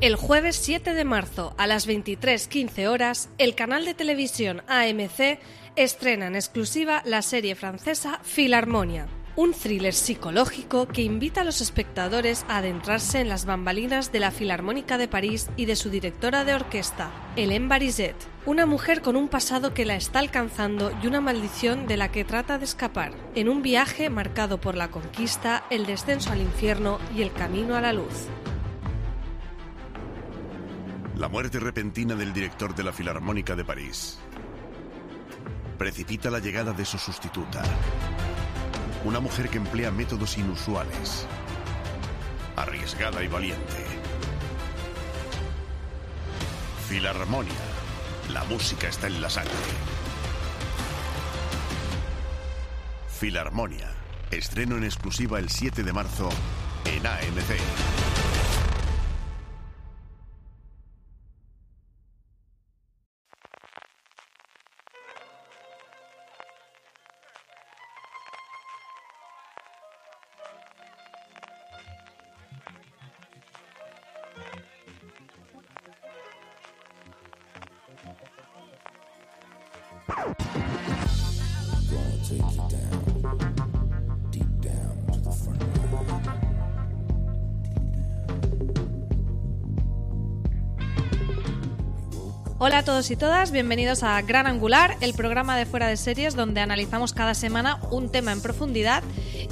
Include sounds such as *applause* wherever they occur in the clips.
El jueves 7 de marzo a las 23.15 horas, el canal de televisión AMC estrena en exclusiva la serie francesa Philharmonia, un thriller psicológico que invita a los espectadores a adentrarse en las bambalinas de la Filarmónica de París y de su directora de orquesta, Hélène Barizet, una mujer con un pasado que la está alcanzando y una maldición de la que trata de escapar, en un viaje marcado por la conquista, el descenso al infierno y el camino a la luz. La muerte repentina del director de la Filarmónica de París precipita la llegada de su sustituta, una mujer que emplea métodos inusuales, arriesgada y valiente. Filarmonia, la música está en la sangre. Filarmonia, estreno en exclusiva el 7 de marzo en AMC. Todos y todas, bienvenidos a Gran Angular, el programa de fuera de series donde analizamos cada semana un tema en profundidad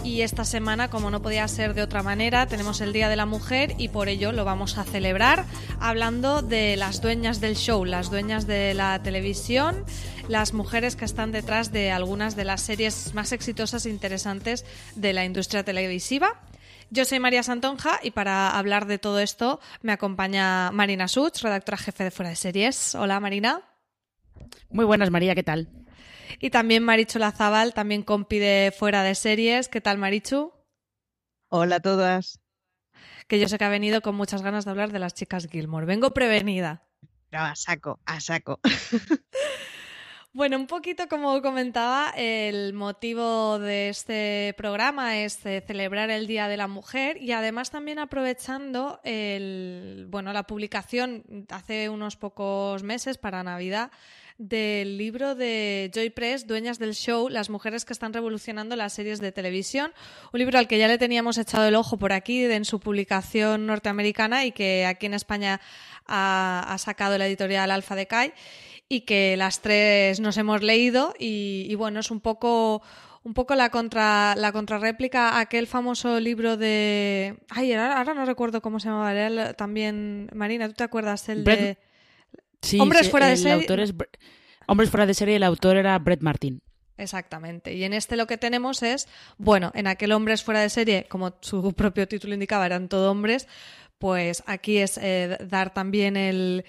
y esta semana, como no podía ser de otra manera, tenemos el Día de la Mujer y por ello lo vamos a celebrar hablando de las dueñas del show, las dueñas de la televisión, las mujeres que están detrás de algunas de las series más exitosas e interesantes de la industria televisiva. Yo soy María Santonja y para hablar de todo esto me acompaña Marina Such, redactora jefe de Fuera de Series. Hola Marina. Muy buenas María, ¿qué tal? Y también Marichu Lazabal, también compi de Fuera de Series. ¿Qué tal Marichu? Hola a todas. Que yo sé que ha venido con muchas ganas de hablar de las chicas Gilmore. Vengo prevenida. No, a saco, a saco. *laughs* Bueno, un poquito como comentaba, el motivo de este programa es eh, celebrar el Día de la Mujer y además también aprovechando el, bueno, la publicación hace unos pocos meses para Navidad del libro de Joy Press, Dueñas del Show, las mujeres que están revolucionando las series de televisión. Un libro al que ya le teníamos echado el ojo por aquí en su publicación norteamericana y que aquí en España ha, ha sacado la editorial Alfa de Kai y que las tres nos hemos leído y, y bueno, es un poco un poco la contra la contrarréplica a aquel famoso libro de ay ahora, ahora no recuerdo cómo se llamaba era también Marina tú te acuerdas el Brett... de sí, hombres sí, fuera de serie. autor es... hombres fuera de serie el autor era Brett Martin. Exactamente. Y en este lo que tenemos es, bueno, en aquel hombres fuera de serie, como su propio título indicaba, eran todo hombres, pues aquí es eh, dar también el,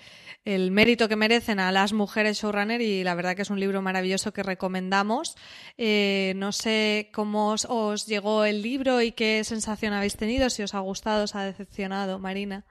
el, mérito que merecen a las mujeres showrunner y la verdad que es un libro maravilloso que recomendamos. Eh, no sé cómo os, os, llegó el libro y qué sensación habéis tenido, si os ha gustado, os ha decepcionado, Marina.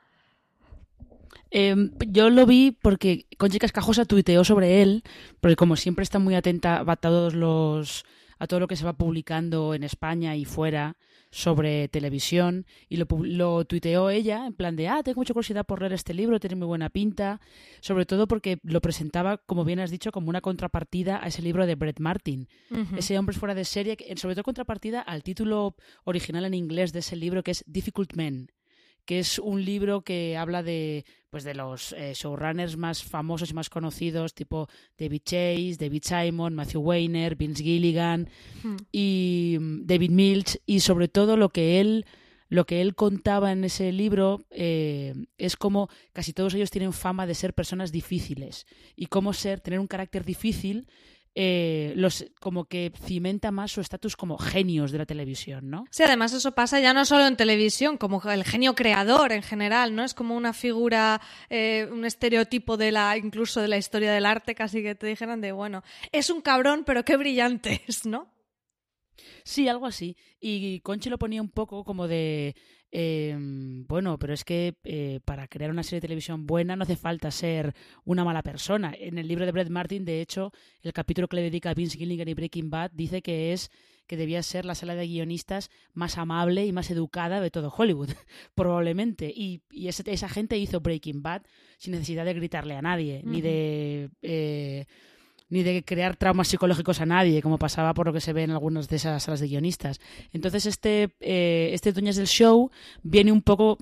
Eh, yo lo vi porque Conchi Cascajosa tuiteó sobre él, porque como siempre está muy atenta a todos los a todo lo que se va publicando en España y fuera sobre televisión y lo, lo tuiteó ella en plan de, ah, tengo mucha curiosidad por leer este libro, tiene muy buena pinta, sobre todo porque lo presentaba, como bien has dicho, como una contrapartida a ese libro de Brett Martin, uh -huh. ese hombre fuera de serie, sobre todo contrapartida al título original en inglés de ese libro que es Difficult Men que es un libro que habla de pues de los eh, showrunners más famosos y más conocidos, tipo David Chase, David Simon, Matthew Weiner, Vince Gilligan hmm. y um, David Milch, y sobre todo lo que él lo que él contaba en ese libro eh, es como casi todos ellos tienen fama de ser personas difíciles y cómo ser, tener un carácter difícil eh, los como que cimenta más su estatus como genios de la televisión, ¿no? Sí, además eso pasa ya no solo en televisión, como el genio creador en general, ¿no? Es como una figura, eh, un estereotipo de la, incluso de la historia del arte, casi que te dijeran de, bueno, es un cabrón, pero qué brillante es, ¿no? Sí, algo así. Y Conchi lo ponía un poco como de, em, bueno, pero es que eh, para crear una serie de televisión buena no hace falta ser una mala persona. En el libro de Brett Martin, de hecho, el capítulo que le dedica a Vince Gilligan y Breaking Bad dice que es que debía ser la sala de guionistas más amable y más educada de todo Hollywood, *laughs* probablemente. Y, y esa gente hizo Breaking Bad sin necesidad de gritarle a nadie, ni de... Eh, ni de crear traumas psicológicos a nadie, como pasaba por lo que se ve en algunas de esas salas de guionistas. Entonces, este, eh, este Dueñas del Show viene un poco,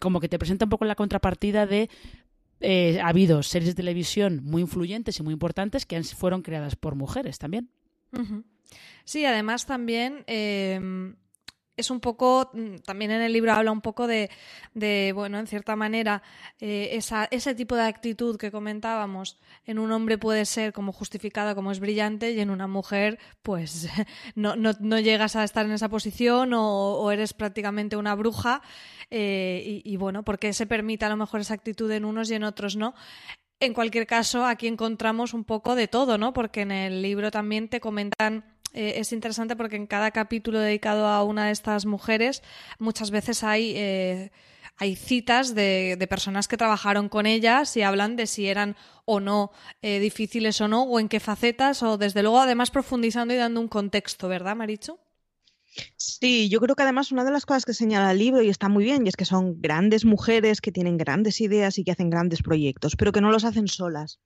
como que te presenta un poco la contrapartida de eh, ha habido series de televisión muy influyentes y muy importantes que fueron creadas por mujeres también. Sí, además también eh, es un poco, mm, también en el libro habla un poco de, de bueno, en cierta manera, eh, esa, ese tipo de actitud que comentábamos en un hombre puede ser como justificada, como es brillante, y en una mujer, pues *laughs* no, no, no llegas a estar en esa posición o, o eres prácticamente una bruja. Eh, y, y, bueno, porque se permite a lo mejor esa actitud en unos y en otros no. En cualquier caso, aquí encontramos un poco de todo, ¿no? Porque en el libro también te comentan eh, es interesante porque en cada capítulo dedicado a una de estas mujeres muchas veces hay... Eh, hay citas de, de, personas que trabajaron con ellas y hablan de si eran o no eh, difíciles o no, o en qué facetas, o desde luego además profundizando y dando un contexto, ¿verdad, Maricho? Sí, yo creo que además una de las cosas que señala el libro y está muy bien, y es que son grandes mujeres que tienen grandes ideas y que hacen grandes proyectos, pero que no los hacen solas.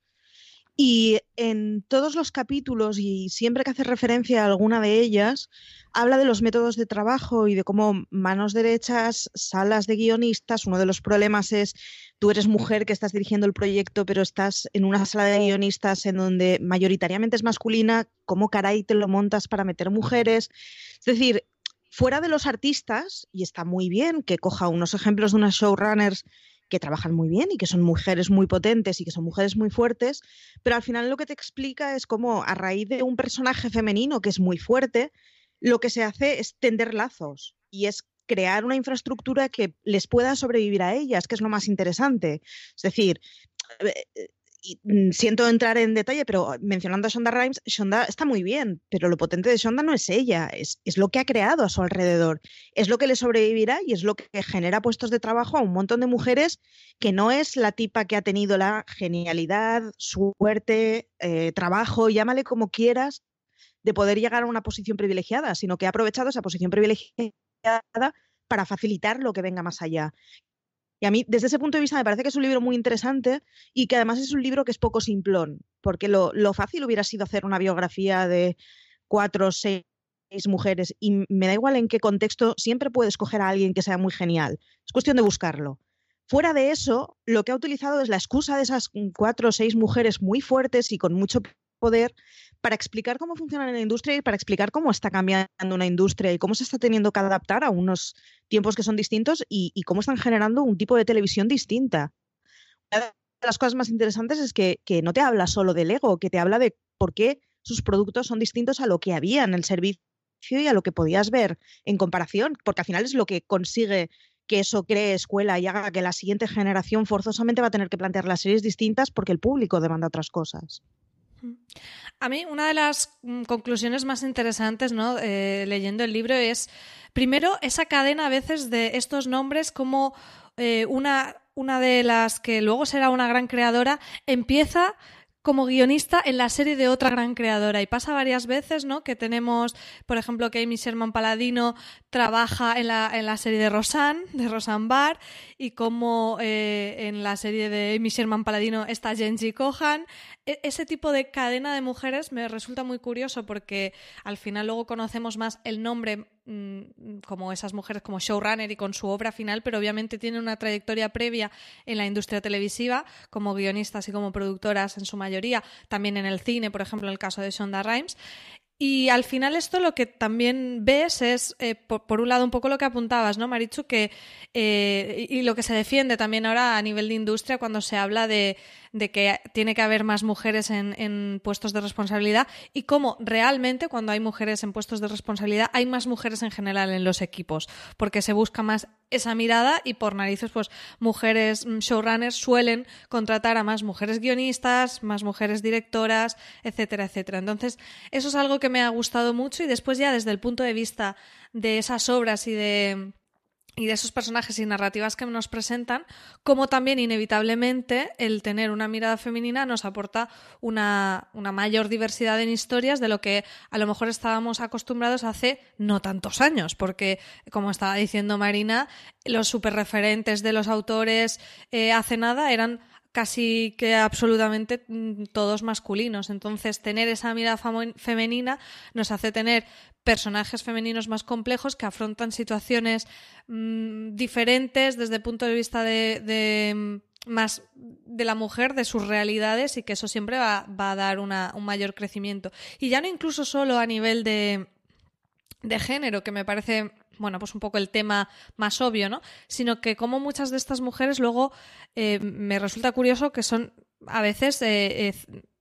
Y en todos los capítulos, y siempre que hace referencia a alguna de ellas, habla de los métodos de trabajo y de cómo manos derechas, salas de guionistas, uno de los problemas es tú eres mujer que estás dirigiendo el proyecto, pero estás en una sala de guionistas en donde mayoritariamente es masculina, ¿cómo caray te lo montas para meter mujeres? Es decir, fuera de los artistas, y está muy bien que coja unos ejemplos de unas showrunners que trabajan muy bien y que son mujeres muy potentes y que son mujeres muy fuertes, pero al final lo que te explica es cómo a raíz de un personaje femenino que es muy fuerte, lo que se hace es tender lazos y es crear una infraestructura que les pueda sobrevivir a ellas, que es lo más interesante. Es decir, eh, y mm, siento entrar en detalle, pero mencionando a Shonda Rhimes, Shonda está muy bien, pero lo potente de Shonda no es ella, es, es, lo que ha creado a su alrededor, es lo que le sobrevivirá y es lo que genera puestos de trabajo a un montón de mujeres que no es la tipa que ha tenido la genialidad, suerte, eh, trabajo, llámale como quieras, de poder llegar a una posición privilegiada, sino que ha aprovechado esa posición privilegiada para facilitar lo que venga más allá. Y a mí, desde ese punto de vista, me parece que es un libro muy interesante y que además es un libro que es poco simplón, porque lo, lo fácil hubiera sido hacer una biografía de cuatro o seis mujeres y me da igual en qué contexto, siempre puedes escoger a alguien que sea muy genial. Es cuestión de buscarlo. Fuera de eso, lo que ha utilizado es la excusa de esas cuatro o seis mujeres muy fuertes y con mucho poder para explicar cómo funciona la industria y para explicar cómo está cambiando una industria y cómo se está teniendo que adaptar a unos tiempos que son distintos y, cómo están generando un tipo de televisión distinta. Una de las cosas más interesantes es que, que no te habla solo del ego, que te habla de por qué sus productos son distintos a lo que había en el servicio y a lo que podías ver en comparación, porque al final es lo que consigue que eso cree escuela y haga que la siguiente generación forzosamente va a tener que plantear las series distintas porque el público demanda otras cosas. A mí una de las mm, conclusiones más interesantes, ¿no? Eh, leyendo el libro es, primero, esa cadena a veces de estos nombres como eh, una, una de las que luego será una gran creadora, empieza como guionista en la serie de otra gran creadora. Y pasa varias veces, ¿no? Que tenemos, por ejemplo, que Amy Sherman Paladino trabaja en la, en la serie de Rosanne, de Rosanne Barr, y como eh, en la serie de Amy Sherman Paladino está Genji Kohan. E ese tipo de cadena de mujeres me resulta muy curioso porque al final luego conocemos más el nombre como esas mujeres como showrunner y con su obra final, pero obviamente tienen una trayectoria previa en la industria televisiva como guionistas y como productoras en su mayoría, también en el cine, por ejemplo, en el caso de Shonda Rhimes. Y al final esto lo que también ves es, eh, por, por, un lado, un poco lo que apuntabas, ¿no, Marichu? Que, eh, y lo que se defiende también ahora a nivel de industria cuando se habla de, de que tiene que haber más mujeres en, en, puestos de responsabilidad y cómo realmente cuando hay mujeres en puestos de responsabilidad hay más mujeres en general en los equipos, porque se busca más esa mirada y por narices, pues mujeres mm, showrunners suelen contratar a más mujeres guionistas, más mujeres directoras, etcétera, etcétera. Entonces, eso es algo que me ha gustado mucho y después ya desde el punto de vista de esas obras y de y de esos personajes y narrativas que nos presentan, como también inevitablemente el tener una mirada femenina nos aporta una, una, mayor diversidad en historias de lo que a lo mejor estábamos acostumbrados hace no tantos años, porque como estaba diciendo Marina, los superreferentes de los autores eh, hace nada eran casi que absolutamente mm, todos masculinos. Entonces, tener esa mirada femenina nos hace tener personajes femeninos más complejos que afrontan situaciones mmm, diferentes desde el punto de vista de, de, mm, más de la mujer, de sus realidades y que eso siempre va, va a dar una, un mayor crecimiento. Y ya no incluso solo a nivel de, de género, que me parece bueno, pues un poco el tema más obvio, ¿no? Sino que como muchas de estas mujeres luego eh, me resulta curioso que son a veces eh, eh,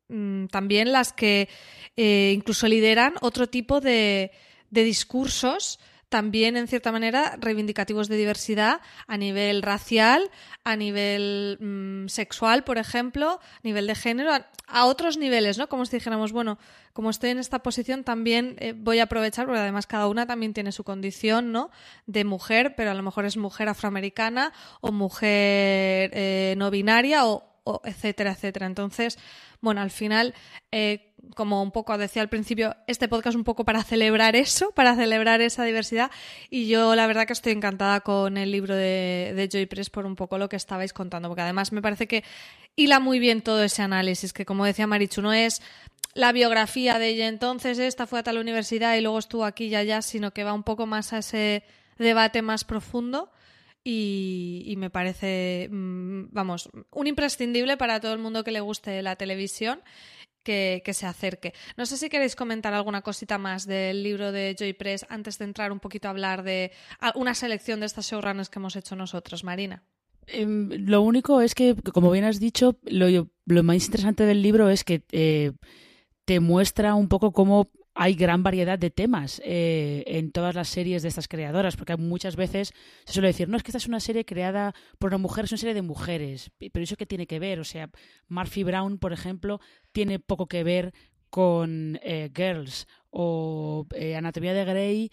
mm, también las que incluso lideran otro tipo de discursos también en cierta manera reivindicativos de diversidad a nivel racial, a nivel mmm, sexual, por ejemplo, a nivel de género, a, a, otros niveles, ¿no? Como si dijéramos, bueno, como estoy en esta posición también eh, voy a aprovechar, porque además cada una también tiene su condición, ¿no? De mujer, pero a lo mejor es mujer afroamericana o mujer eh, no binaria o, o etcétera, etcétera. Entonces, bueno, al final, eh, como un poco decía al principio, este podcast es un poco para celebrar eso, *laughs* para celebrar esa diversidad. Y yo la verdad que estoy encantada con el libro de, de Joy Press por un poco lo que estabais contando, porque además me parece que hila muy bien todo ese análisis, que como decía Marichu, no es la biografía de ella entonces, esta fue a tal universidad y luego estuvo aquí y allá, sino que va un poco más a ese debate más profundo. Y, me parece, mm, vamos, un imprescindible para todo el mundo que le guste la televisión que, que, se acerque. No sé si queréis comentar alguna cosita más del libro de Joy Press antes de entrar un poquito a hablar de una selección de estas showrunners que hemos hecho nosotros, Marina. Eh, lo único es que, como bien has dicho, lo, lo más interesante del libro es que eh, te muestra un poco cómo hay gran variedad de temas eh, en todas las series de estas creadoras, porque muchas veces se suele decir, no, es que esta es una serie creada por una mujer, es una serie de mujeres, pero ¿eso qué tiene que ver? O sea, Murphy Brown, por ejemplo, tiene poco que ver con eh, Girls o eh, Anatomía de Grey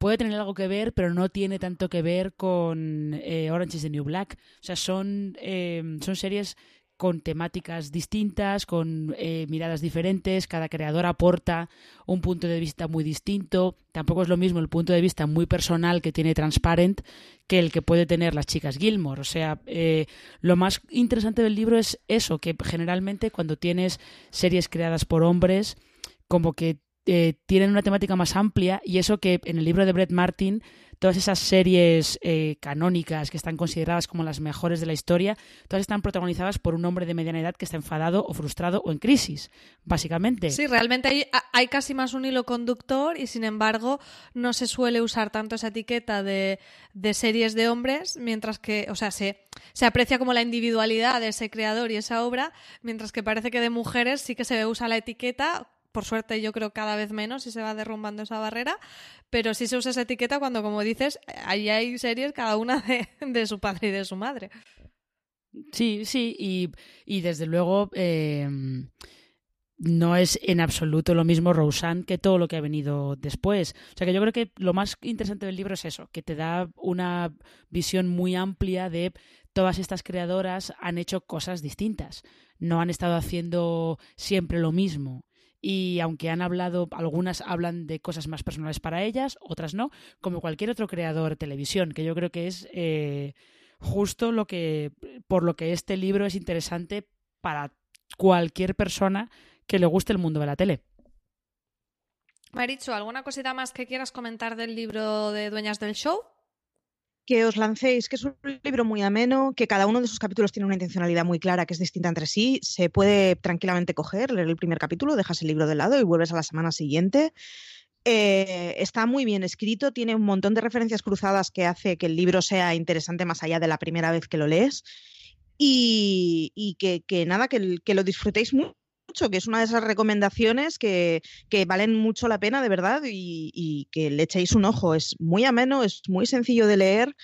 puede tener algo que ver, pero no tiene tanto que ver con eh, Orange is the New Black. O sea, son, eh, son series con temáticas distintas, con eh, miradas diferentes, cada creador aporta un punto de vista muy distinto, tampoco es lo mismo el punto de vista muy personal que tiene Transparent que el que puede tener las chicas Gilmore. O sea, eh, lo más interesante del libro es eso, que generalmente cuando tienes series creadas por hombres, como que eh, tienen una temática más amplia y eso que en el libro de Brett Martin todas esas series eh, canónicas que están consideradas como las mejores de la historia, todas están protagonizadas por un hombre de mediana edad que está enfadado o frustrado o en crisis, básicamente. Sí, realmente hay, hay casi más un hilo conductor y sin embargo no se suele usar tanto esa etiqueta de, de series de hombres, mientras que, o sea, se, se aprecia como la individualidad de ese creador y esa obra, mientras que parece que de mujeres sí que se usa la etiqueta por suerte yo creo cada vez menos y se va derrumbando esa barrera, pero sí se usa esa etiqueta cuando, como dices, ahí hay series cada una de, de su padre y de su madre. Sí, sí, y, y desde luego eh, no es en absoluto lo mismo Roseanne que todo lo que ha venido después. O sea que yo creo que lo más interesante del libro es eso, que te da una visión muy amplia de todas estas creadoras han hecho cosas distintas. No han estado haciendo siempre lo mismo y aunque han hablado, algunas hablan de cosas más personales para ellas, otras no, como cualquier otro creador de televisión, que yo creo que es eh, justo lo que, por lo que este libro es interesante para cualquier persona que le guste el mundo de la tele. Marichu, ¿alguna cosita más que quieras comentar del libro de Dueñas del Show? Que os lancéis, que es un libro muy ameno, que cada uno de sus capítulos tiene una intencionalidad muy clara, que es distinta entre sí. Se puede tranquilamente coger, leer el primer capítulo, dejas el libro de lado y vuelves a la semana siguiente. Eh, está muy bien escrito, tiene un montón de referencias cruzadas que hace que el libro sea interesante más allá de la primera vez que lo lees. y, que, nada, que, que lo disfrutéis mucho que es una de esas recomendaciones que, valen mucho la pena, de verdad, y, que le echéis un ojo. Es muy ameno, es muy sencillo de leer,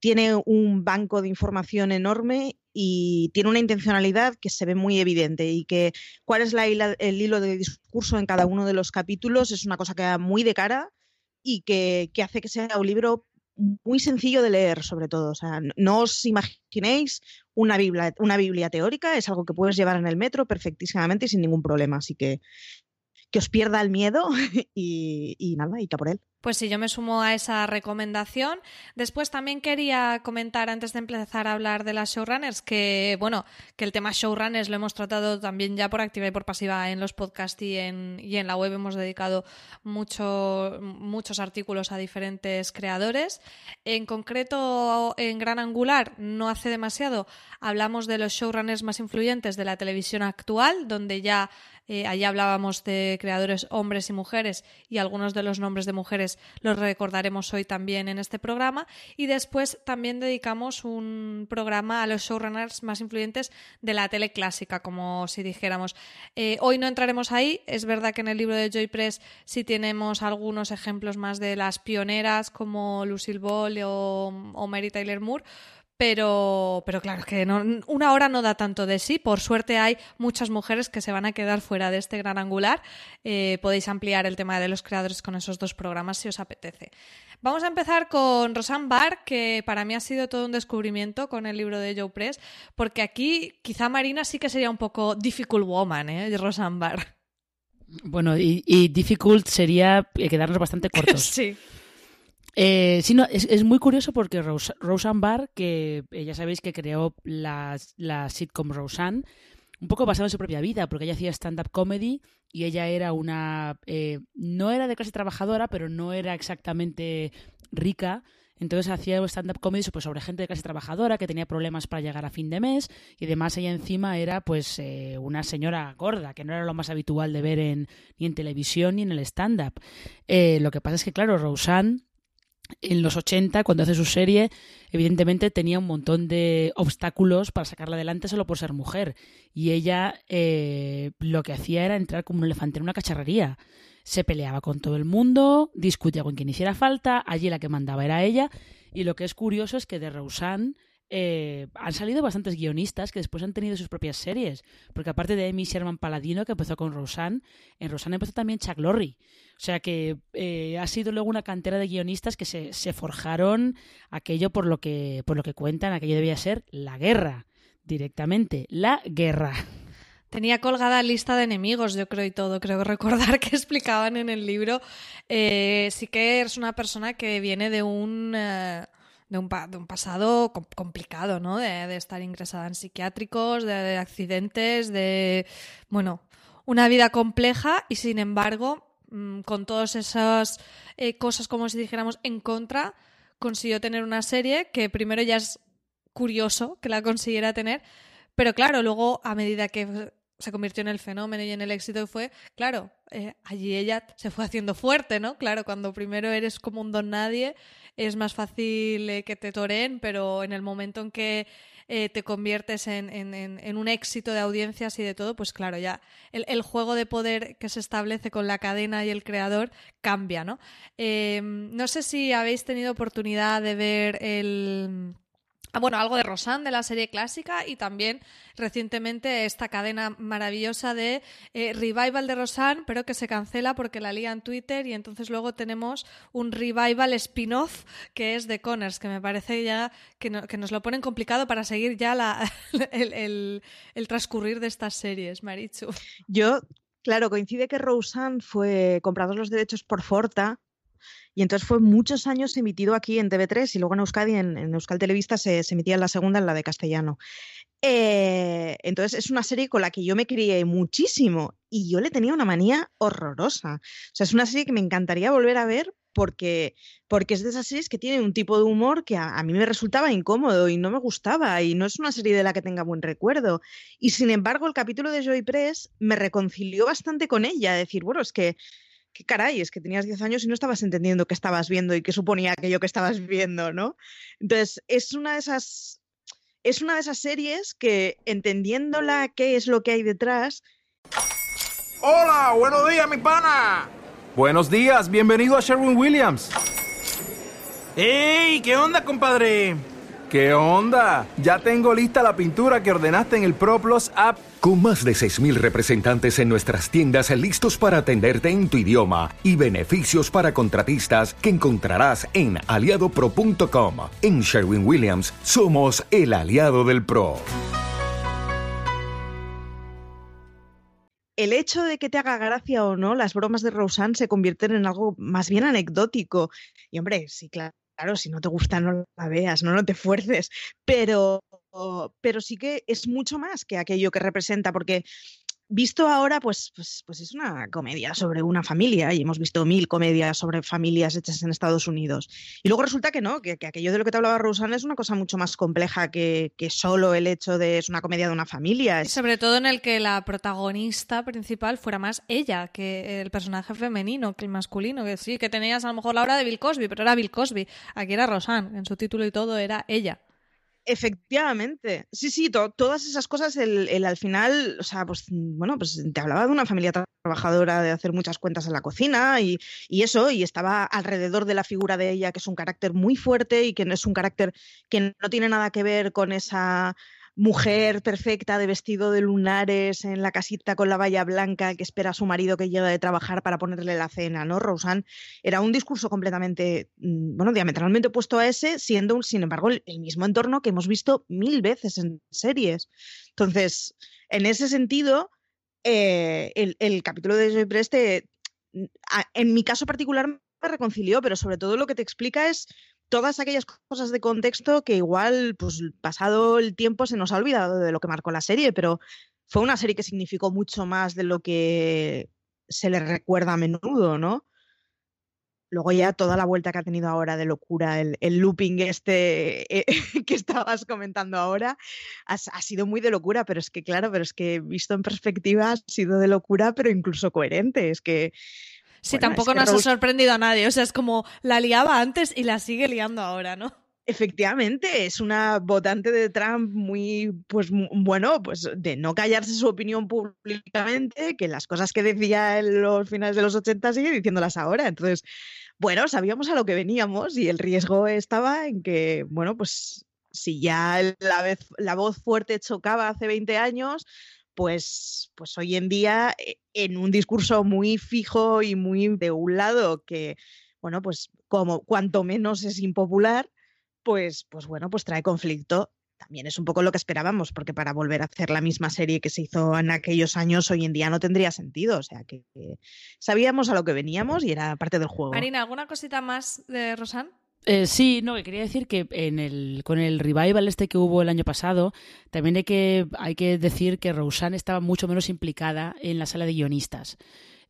tiene un banco de información enorme y tiene una intencionalidad que se ve muy evidente y que cuál es la el hilo de discurso en cada uno de los capítulos es una cosa que da muy de cara y que, que hace que sea un libro muy sencillo de leer, sobre todo. O sea, no os imaginéis una Biblia, una Biblia teórica, es algo que puedes llevar en el metro perfectísimamente y sin ningún problema. Así que que os pierda el miedo *laughs* y, nada, y que por él. Pues sí, yo me sumo a esa recomendación. Después también quería comentar, antes de empezar a hablar de las showrunners, que bueno, que el tema showrunners lo hemos tratado también ya por activa y por pasiva en los podcasts y en, y en la web. Hemos dedicado mucho, muchos artículos a diferentes creadores. En concreto, en Gran Angular, no hace demasiado, hablamos de los showrunners más influyentes de la televisión actual, donde ya eh, allí hablábamos de creadores hombres y mujeres y algunos de los nombres de mujeres los recordaremos hoy también en este programa. Y después también dedicamos un programa a los showrunners más influyentes de la tele clásica, como si dijéramos. Eh, hoy no entraremos ahí. Es verdad que en el libro de Joy Press sí tenemos algunos ejemplos más de las pioneras como Lucille Ball o, o Mary Tyler Moore pero, pero claro, que no, una hora no da tanto de sí. Por suerte hay muchas mujeres que se van a quedar fuera de este gran angular. Eh, podéis ampliar el tema de los creadores con esos dos programas si os apetece. Vamos a empezar con Rosanne Barr, que para mí ha sido todo un descubrimiento con el libro de Joe Press, porque aquí quizá Marina sí que sería un poco difficult woman, ¿eh? Rosanne Barr. Bueno, y, y difficult sería quedarnos bastante cortos. *laughs* sí. Eh, sí, no, es, muy curioso porque Roseanne Barr, que eh, ya sabéis que creó la, sitcom Roseanne, un poco basado en su propia vida, porque ella hacía stand-up comedy y ella era una... Eh, no era de clase trabajadora, pero no era exactamente rica. Entonces hacía stand-up comedy pues, sobre gente de clase trabajadora que tenía problemas para llegar a fin de mes y además ella encima era pues una señora gorda, que no era lo más habitual de ver en, ni en televisión ni en el stand-up. lo que pasa es que, claro, Roseanne en los 80, cuando hace su serie, evidentemente tenía un montón de obstáculos para sacarla adelante solo por ser mujer. Y ella eh, lo que hacía era entrar como un elefante en una cacharrería. Se peleaba con todo el mundo, discutía con quien hiciera falta, allí la que mandaba era ella. Y lo que es curioso es que de Roseanne eh, han salido bastantes guionistas que después han tenido sus propias series. Porque aparte de Amy Sherman Paladino, que empezó con Roseanne, en Roseanne empezó también Chuck Lorre. O sea que eh, ha sido luego una cantera de guionistas que se, forjaron aquello por lo, que, por lo que cuentan, aquello debía ser la guerra, directamente, la guerra. Tenía colgada lista de enemigos, yo creo, y todo. Creo recordar que explicaban en el libro. Eh, sí que eres una persona que viene de un de un, de un pasado complicado, ¿no? De, estar ingresada en psiquiátricos, de, accidentes, de, bueno, una vida compleja y sin embargo, mm, con todas esas eh, cosas, como si dijéramos, en contra, consiguió tener una serie que primero ya es curioso que la consiguiera tener, pero claro, luego a medida que se convirtió en el fenómeno y en el éxito fue, claro, eh, allí ella se fue haciendo fuerte, ¿no? Claro, cuando primero eres como un don nadie, es más fácil eh, que te toren, pero en el momento en que eh, te conviertes en, en, un éxito de audiencias y de todo, pues claro, ya el, el, juego de poder que se establece con la cadena y el creador cambia, ¿no? no sé si habéis tenido oportunidad de ver el bueno, algo de Rosanne de la serie clásica y también recientemente esta cadena maravillosa de eh, revival de Rosanne, pero que se cancela porque la lía en Twitter y entonces luego tenemos un revival spin-off que es de Connors, que me parece ya que, nos lo ponen complicado para seguir ya *laughs* el, transcurrir de estas series, Marichu. Yo Claro, coincide que Rosanne fue comprados los derechos por Forta y entonces fue muchos años emitido aquí en TV3 y luego en Euskadi, en, en Euskal Televista, se, emitía en la segunda, en la de castellano. Eh, entonces es una serie con la que yo me crié muchísimo y yo le tenía una manía horrorosa. O sea, es una serie que me encantaría volver a ver porque, porque es de esas series que tienen un tipo de humor que a, a, mí me resultaba incómodo y no me gustaba y no es una serie de la que tenga buen recuerdo. Y sin embargo, el capítulo de Joy Press me reconcilió bastante con ella, decir, bueno, es que qué caray, es que tenías 10 años y no estabas entendiendo qué estabas viendo y qué suponía aquello que estabas viendo, ¿no? Entonces, es una de esas es una de esas series que, entendiéndola qué es lo que hay detrás, Hola, buenos días, mi pana. Buenos días, bienvenido a Sherwin Williams. ¡Ey! ¿Qué onda, compadre? ¿Qué onda? Ya tengo lista la pintura que ordenaste en el ProPlus app. Con más de 6.000 representantes en nuestras tiendas listos para atenderte en tu idioma y beneficios para contratistas que encontrarás en aliadopro.com. En Sherwin Williams somos el aliado del PRO. el hecho de que te haga gracia o no, las bromas de Roseanne se convierten en algo más bien anecdótico. Y hombre, sí, claro, si no te gusta no la veas, no, no te fuerces, pero, pero sí que es mucho más que aquello que representa, porque visto ahora, pues, pues, pues es una comedia sobre una familia y hemos visto mil comedias sobre familias hechas en Estados Unidos. Y luego resulta que no, que, aquello de lo que te hablaba Rosanna es una cosa mucho más compleja que, que, solo el hecho de es una comedia de una familia. Sobre todo en el que la protagonista principal fuera más ella que el personaje femenino, que el masculino, que sí, que tenías a lo mejor la hora de Bill Cosby, pero era Bill Cosby. Aquí era Rosanne, en su título y todo era ella. Efectivamente. Sí, sí, todas esas cosas, el, al final, o sea, pues bueno, pues te hablaba de una familia trabajadora, de hacer muchas cuentas en la cocina y, y, eso, y estaba alrededor de la figura de ella, que es un carácter muy fuerte y que no es un carácter que no tiene nada que ver con esa mujer perfecta de vestido de lunares en la casita con la valla blanca que espera a su marido que llega de trabajar para ponerle la cena, ¿no? Roseanne era un discurso completamente, mm, bueno, diametralmente opuesto a ese, siendo, sin embargo, el, mismo entorno que hemos visto mil veces en series. Entonces, en ese sentido, eh, el, capítulo de Preste, mm, en mi caso particular, me reconcilió, pero sobre todo lo que te explica es todas aquellas cosas de contexto que igual, pues pasado el tiempo se nos ha olvidado de lo que marcó la serie, pero fue una serie que significó mucho más de lo que se le recuerda a menudo, ¿no? Luego ya toda la vuelta que ha tenido ahora de locura, el, looping este eh, *laughs* que estabas comentando ahora, ha, ha, sido muy de locura, pero es que claro, pero es que visto en perspectiva ha sido de locura, pero incluso coherente. Es que Sí, tampoco nos ha sorprendido a nadie. O sea, es como la liaba antes y la sigue liando ahora, ¿no? Efectivamente, es una votante de Trump muy, pues bueno, pues de no callarse su opinión públicamente, que las cosas que decía en los finales de los 80 sigue diciéndolas ahora. Entonces, bueno, sabíamos a lo que veníamos y el riesgo estaba en que, bueno, pues si ya la, vez, la voz fuerte chocaba hace 20 años, pues, pues hoy en día eh, en un discurso muy fijo y muy de un lado que, bueno, pues como cuanto menos es impopular, pues, pues bueno, pues trae conflicto. También es un poco lo que esperábamos, porque para volver a hacer la misma serie que se hizo en aquellos años, hoy en día no tendría sentido. O sea que, sabíamos a lo que veníamos y era parte del juego. Marina, ¿alguna cosita más de Rosan? Eh, sí, no, quería decir que en el, con el revival este que hubo el año pasado, también hay que, hay que decir que Roseanne estaba mucho menos implicada en la sala de guionistas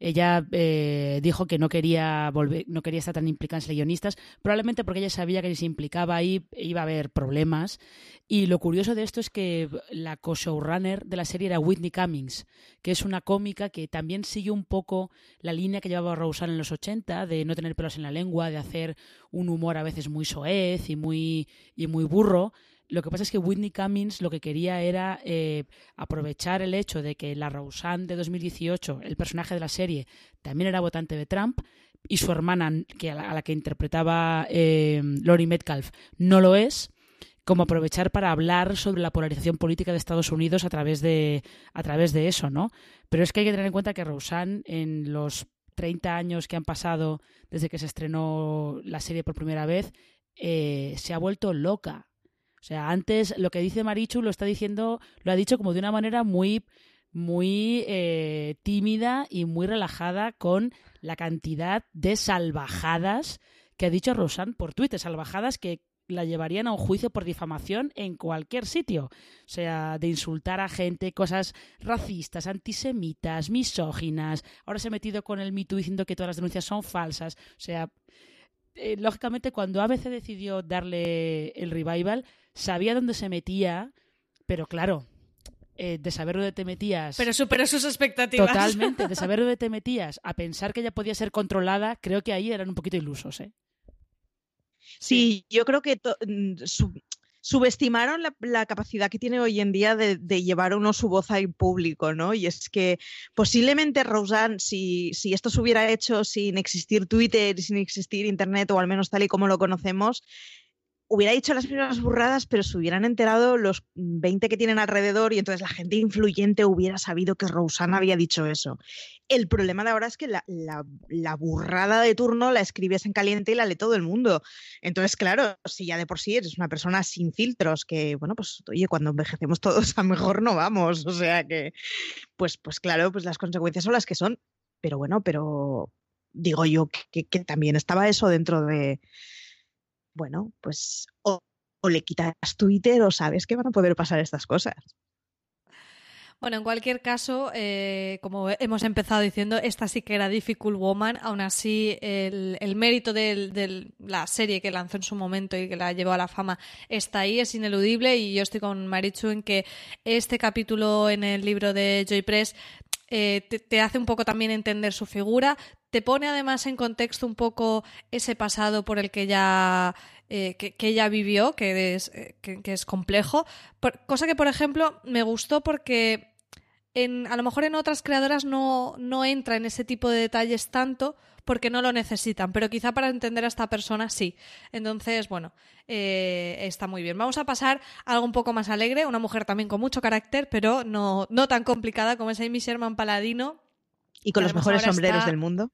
ella eh, dijo que no quería volver, no quería estar tan implicada en guionistas, probablemente porque ella sabía que si se implicaba ahí iba a haber problemas. Y lo curioso de esto es que la co-showrunner de la serie era Whitney Cummings, que es una cómica que también sigue un poco la línea que llevaba Roseanne en los 80, de no tener pelos en la lengua, de hacer un humor a veces muy soez y muy, y muy burro. Lo que pasa es que Whitney Cummings lo que quería era eh, aprovechar el hecho de que la Roseanne de 2018, el personaje de la serie, también era votante de Trump y su hermana, que a, la, que interpretaba eh, Lori Metcalf, no lo es como aprovechar para hablar sobre la polarización política de Estados Unidos a través de, a través de eso, ¿no? Pero es que hay que tener en cuenta que Roseanne, en los 30 años que han pasado desde que se estrenó la serie por primera vez, eh, se ha vuelto loca. O sea, antes lo que dice Marichu lo está diciendo, lo ha dicho como de una manera muy, muy eh, tímida y muy relajada con la cantidad de salvajadas que ha dicho Rosan por Twitter, salvajadas que la llevarían a un juicio por difamación en cualquier sitio. O sea, de insultar a gente, cosas racistas, antisemitas, misóginas. Ahora se ha metido con el Me diciendo que todas las denuncias son falsas. O sea, eh, lógicamente cuando ABC decidió darle el revival, sabía dónde se metía, pero claro, eh, de saber dónde te metías. Pero superó sus expectativas. Totalmente, de saber dónde te *laughs* metías a pensar que ella podía ser controlada, creo que ahí eran un poquito ilusos, ¿eh? Sí, yo creo que subestimaron la, capacidad que tiene hoy en día de, llevar uno su voz al público, ¿no? Y es que posiblemente Roseanne, si, si esto se hubiera hecho sin existir Twitter, sin existir Internet, o al menos tal y como lo conocemos, hubiera dicho las primeras burradas, pero se hubieran enterado los 20 que tienen alrededor y entonces la gente influyente hubiera sabido que Rosanna había dicho eso. El problema de ahora es que la, burrada de turno la escribes en caliente y la lee todo el mundo. Entonces, claro, si ya de por sí eres una persona sin filtros, que, bueno, pues, oye, cuando envejecemos todos a mejor no vamos. O sea que, pues, pues claro, pues las consecuencias son las que son. Pero bueno, pero digo yo que también estaba eso dentro de bueno, pues o, le quitas Twitter o sabes que van a poder pasar estas cosas. Bueno, en cualquier caso, eh, como hemos empezado diciendo, esta sí que era Difficult Woman, aún así el, mérito de, la serie que lanzó en su momento y que la llevó a la fama está ahí, es ineludible y yo estoy con Marichu en que este capítulo en el libro de Joy Press eh, te, hace un poco también entender su figura, te pone además en contexto un poco ese pasado por el que ella, eh, que, ella vivió, que es, eh, que, es complejo, cosa que por ejemplo me gustó porque en, a lo mejor en otras creadoras no, no entra en ese tipo de detalles tanto, porque no lo necesitan, pero quizá para entender a esta persona sí. Entonces, bueno, eh, está muy bien. Vamos a pasar a algo un poco más alegre, una mujer también con mucho carácter, pero no, no tan complicada como es Amy Sherman Paladino, y con los mejores sombreros del mundo.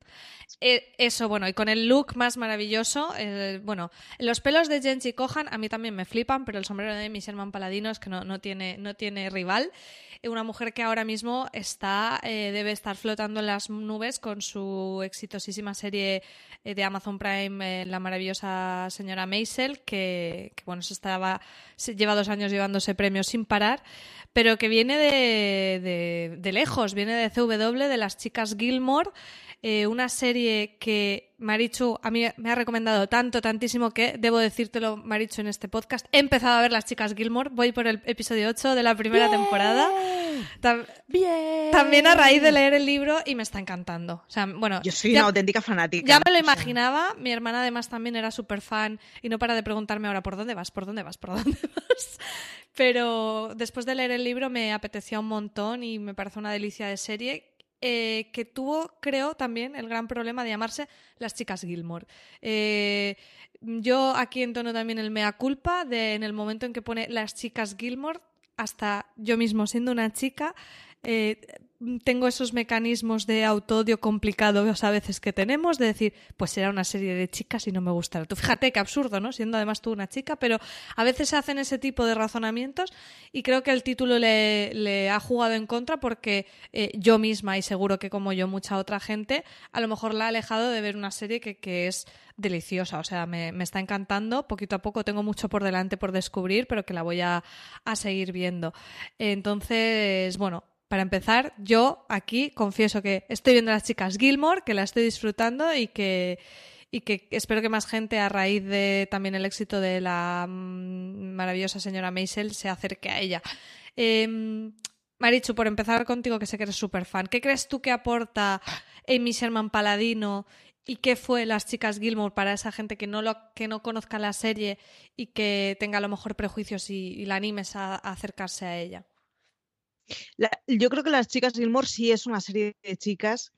Eh, eso, bueno, y con el look más maravilloso. Eh, bueno, los pelos de Genji Kohan a mí también me flipan, pero el sombrero de Sherman Paladino es que no, no, tiene, no tiene rival una mujer que ahora mismo está, eh, debe estar flotando en las nubes con su exitosísima serie eh, de Amazon Prime, eh, La maravillosa señora Maisel, que, bueno, se estaba, lleva dos años llevándose premios sin parar, pero que viene de, de lejos, viene de CW, de las chicas Gilmore, una serie que Marichu a mí me ha recomendado tanto, tantísimo que debo decírtelo, Marichu, en este podcast. He empezado a ver Las Chicas Gilmore, voy por el episodio 8 de la primera temporada. Bien. También a raíz de leer el libro y me está encantando. O sea, bueno, Yo soy una auténtica fanática. Ya me lo imaginaba, mi hermana además también era súper fan y no para de preguntarme ahora, ¿por dónde vas? ¿Por dónde vas? ¿Por dónde *laughs* vas? Pero después de leer el libro me apetecía un montón y me parece una delicia de serie eh, que tuvo, creo, también el gran problema de llamarse Las Chicas Gilmore. Eh, yo aquí entono también el mea culpa de en el momento en que pone Las Chicas Gilmore, hasta yo mismo siendo una chica, eh, tengo esos mecanismos de autodio complicados a veces que tenemos, de decir, pues será una serie de chicas y no me gustará. Tú fíjate qué absurdo, ¿no? Siendo además tú una chica, pero a veces se hacen ese tipo de razonamientos y creo que el título le, ha jugado en contra porque eh, yo misma, y seguro que como yo mucha otra gente, a lo mejor la ha alejado de ver una serie que, es deliciosa, o sea, me, está encantando, poquito a poco tengo mucho por delante por descubrir, pero que la voy a, a seguir viendo. Entonces, bueno, para empezar, yo aquí confieso que estoy viendo a las chicas Gilmore, que la estoy disfrutando y que, y que espero que más gente, a raíz de también el éxito de la mm, maravillosa señora Maisel, se acerque a ella. Eh, Marichu, por empezar contigo, que sé que eres súper fan, ¿qué crees tú que aporta Amy Sherman Paladino y qué fue Las Chicas Gilmore para esa gente que no, lo, que no conozca la serie y que tenga a lo mejor prejuicios y, la animes a acercarse a ella? Yo creo que Las chicas Gilmore sí es una serie de chicas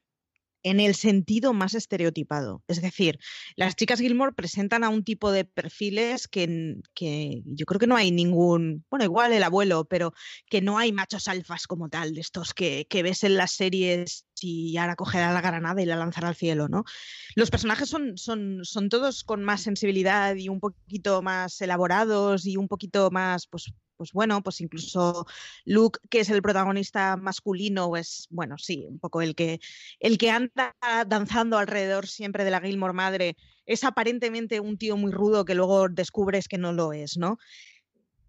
en el sentido más estereotipado. Es decir, las chicas Gilmore presentan a un tipo de perfiles que, que, yo creo que no hay ningún, bueno, igual el abuelo, pero que no hay machos alfas como tal, de estos que, que ves en las series y ahora cogerá la granada y la lanzará al cielo, ¿no? Los personajes son, son, son todos con más sensibilidad y un poquito más elaborados y un poquito más, pues, pues bueno, pues incluso Luke, que es el protagonista masculino, es, bueno, sí, un poco el que, el que anda danzando alrededor siempre de la Gilmore madre, es aparentemente un tío muy rudo que luego descubres que no lo es, ¿no?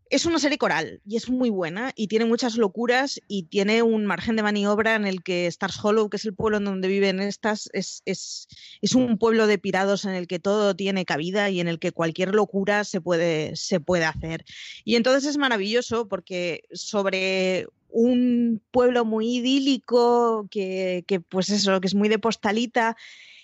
Es una serie coral y es muy buena y tiene muchas locuras y tiene un margen de maniobra en el que Stars Hollow, que es el pueblo en donde viven estas, es, es, es, un pueblo de pirados en el que todo tiene cabida y en el que cualquier locura se puede, se puede hacer. Y entonces es maravilloso porque sobre un pueblo muy idílico, que, que pues eso, que es muy de postalita,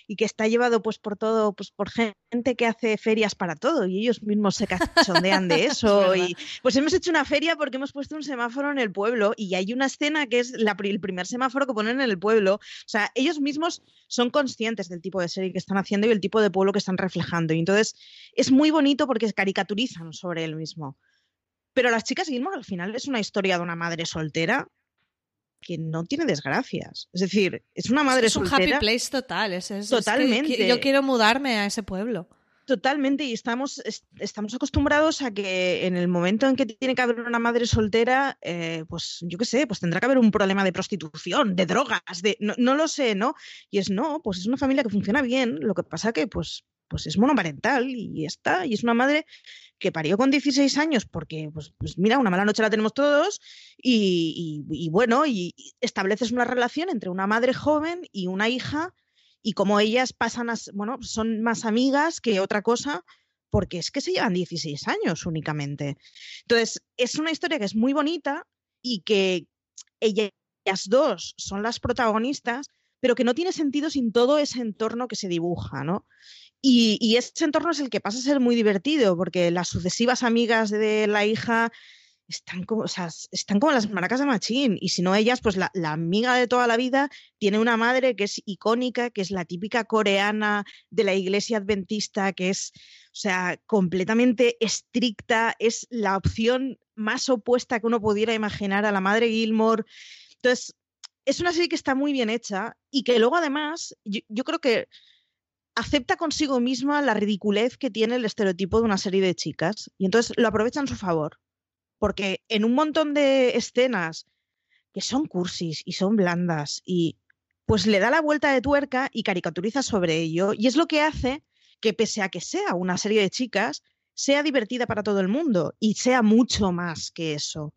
y que está llevado pues por todo, pues por gente que hace ferias para todo y ellos mismos se cachondean de *laughs* eso. y pues hemos hecho una feria porque hemos puesto un semáforo en el pueblo y hay una escena que es la, el primer semáforo que ponen en el pueblo. O sea, ellos mismos son conscientes del tipo de serie que están haciendo y el tipo de pueblo que están reflejando. Y entonces es muy bonito porque caricaturizan sobre él mismo. Pero Las chicas Gilmore al final es una historia de una madre soltera que no tiene desgracias. Es decir, es una madre es un soltera. happy place total. Es, es- es que- Totalmente. yo quiero mudarme a ese pueblo. Totalmente, y estamos, es- estamos acostumbrados a que en el momento en que tiene que haber una madre soltera, eh, pues yo qué sé, pues tendrá que haber un problema de prostitución, de drogas, de no, no lo sé, ¿no? Y es no, pues es una familia que funciona bien, lo que pasa que pues, pues es monoparental y está, y es una madre que parió con 16 años porque, pues, pues mira, una mala noche la tenemos todos y, bueno, y estableces una relación entre una madre joven y una hija y como ellas pasan a, bueno, son más amigas que otra cosa, porque es que se llevan 16 años únicamente. Entonces, es una historia que es muy bonita y que ellas dos son las protagonistas, pero que no tiene sentido sin todo ese entorno que se dibuja, ¿no? Y, y ese entorno es el que pasa a ser muy divertido, porque las sucesivas amigas de la hija están como, o sea, están como las maracas de Machín. Y si no ellas, pues la, la amiga de toda la vida tiene una madre que es icónica, que es la típica coreana de la iglesia adventista, que es, o sea, completamente estricta, es la opción más opuesta que uno pudiera imaginar a la madre Gilmore. Entonces, es una serie que está muy bien hecha y que luego además, yo creo que acepta consigo misma la ridiculez que tiene el estereotipo de una serie de chicas y entonces lo aprovecha en su favor. Porque en un montón de escenas que son cursis y son blandas y pues le da la vuelta de tuerca y caricaturiza sobre ello y es lo que hace que pese a que sea una serie de chicas, sea divertida para todo el mundo y sea mucho más que eso.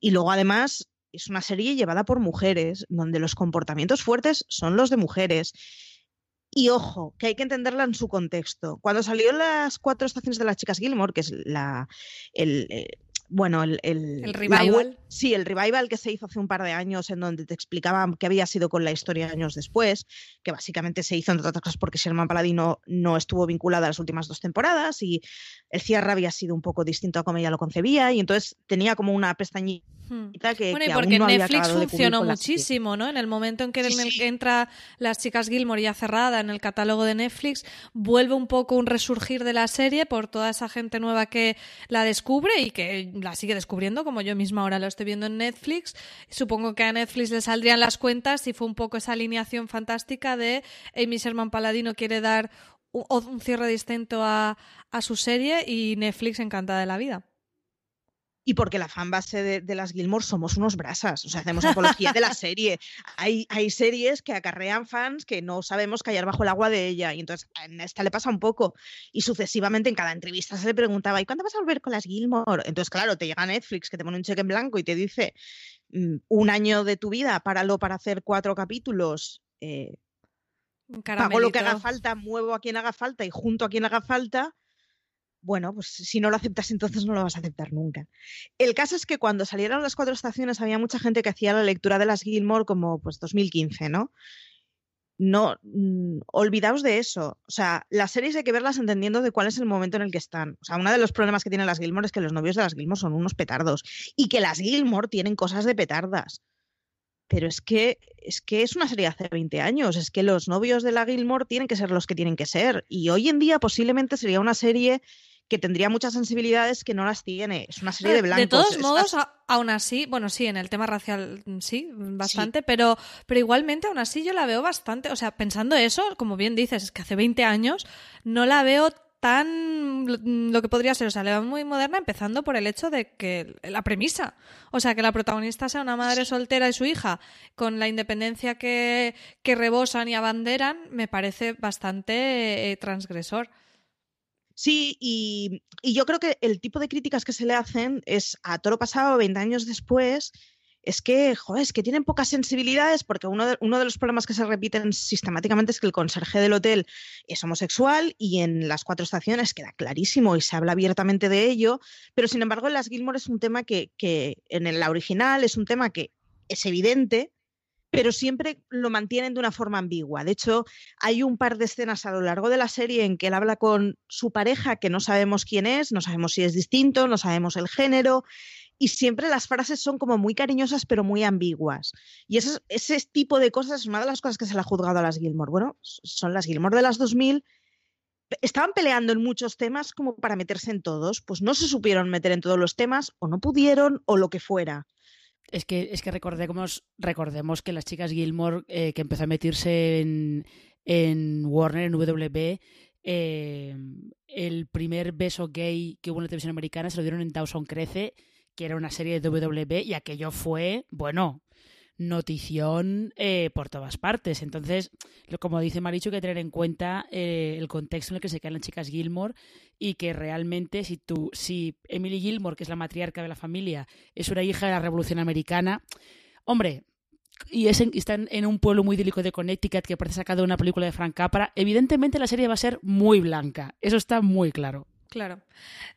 Y luego además es una serie llevada por mujeres, donde los comportamientos fuertes son los de mujeres. Y ojo, que hay que entenderla en su contexto. Cuando salió las cuatro estaciones de las chicas Gilmore, que es la, el, eh, bueno, el, el, El revival. sí, el revival que se hizo hace un par de años en donde te explicaban qué había sido con la historia años después, que básicamente se hizo entre otras cosas porque Sherman Paladino no estuvo vinculada a las últimas dos temporadas y el cierre había sido un poco distinto a como ella lo concebía y entonces tenía como una pestañita Hmm. que, Bueno, y que porque no Netflix funcionó muchísimo, ¿no? En el momento en que, Sí, en el sí. que entra Las Chicas Gilmore ya cerrada en el catálogo de Netflix, vuelve un poco un resurgir de la serie por toda esa gente nueva que la descubre y que la sigue descubriendo, como yo misma ahora lo estoy viendo en Netflix. Supongo que a Netflix le saldrían las cuentas y fue un poco esa alineación fantástica de Amy Sherman Paladino quiere dar un, un cierre distinto a, a su serie y Netflix encantada de la vida. Y porque la fanbase de, de las Gilmore somos unos brasas, o sea, hacemos apología de la *laughs* serie. Hay, hay series que acarrean fans que no sabemos callar bajo el agua de ella, y entonces en esta le pasa un poco. Y sucesivamente en cada entrevista se le preguntaba, ¿y cuándo vas a volver con las Gilmore? Entonces, claro, te llega Netflix que te pone un cheque en blanco y te dice, mm, un año de tu vida, páralo para hacer cuatro capítulos. eh, pago lo que haga falta, muevo a quien haga falta y junto a quien haga falta, bueno, pues si no lo aceptas entonces no lo vas a aceptar nunca. El caso es que cuando salieron las cuatro estaciones había mucha gente que hacía la lectura de las Gilmore como pues 2015, ¿no? No, mm, olvidaos de eso. O sea, las series hay que verlas entendiendo de cuál es el momento en el que están. O sea, uno de los problemas que tienen las Gilmore es que los novios de las Gilmore son unos petardos y que las Gilmore tienen cosas de petardas. Pero es que, es que es una serie de hace 20 años, es que los novios de la Gilmore tienen que ser los que tienen que ser. Y hoy en día posiblemente sería una serie que tendría muchas sensibilidades que no las tiene. Es una serie de blancos. De todos modos, una- aún así, bueno, sí, en el tema racial mm, sí, bastante, Pero, pero igualmente aún así yo la veo bastante, o sea, pensando eso, como bien dices, es que hace 20 años no la veo tan lo- lo que podría ser, o sea, la veo muy moderna empezando por el hecho de que la premisa, o sea, que la protagonista sea una madre soltera y su hija con la independencia que, que rebosan y abanderan, me parece bastante eh, transgresor. Sí, y, y yo creo que el tipo de críticas que se le hacen es a toro pasado, 20 años después, es que, joder, es que tienen pocas sensibilidades porque uno de, uno de los problemas que se repiten sistemáticamente es que el conserje del hotel es homosexual y en las cuatro estaciones queda clarísimo y se habla abiertamente de ello, pero sin embargo en las Gilmore es un tema que, que en la original es un tema que es evidente, pero siempre lo mantienen de una forma ambigua. De hecho, hay un par de escenas a lo largo de la serie en que él habla con su pareja, que no sabemos quién es, no sabemos si es distinto, no sabemos el género, y siempre las frases son como muy cariñosas, pero muy ambiguas. Y ese, ese tipo de cosas es una de las cosas que se le ha juzgado a las Gilmore. Bueno, son las Gilmore de las 2000 estaban peleando en muchos temas como para meterse en todos, pues no se supieron meter en todos los temas o no pudieron o lo que fuera. Es que, es que recordemos, recordemos que las chicas Gilmore, eh, que empezó a meterse en, en Warner, en WB, eh, el primer beso gay que hubo en la televisión americana se lo dieron en Dawson Crece, que era una serie de WB, y aquello fue, bueno, notición eh, por todas partes. Entonces, como dice Marichu, hay que tener en cuenta eh, el contexto en el que se quedan las chicas Gilmore y que realmente si tú, si Emily Gilmore, que es la matriarca de la familia, es una hija de la Revolución Americana, hombre, y es está en, un pueblo muy idílico de Connecticut que parece sacado de una película de Frank Capra, evidentemente la serie va a ser muy blanca. Eso está muy claro. Claro.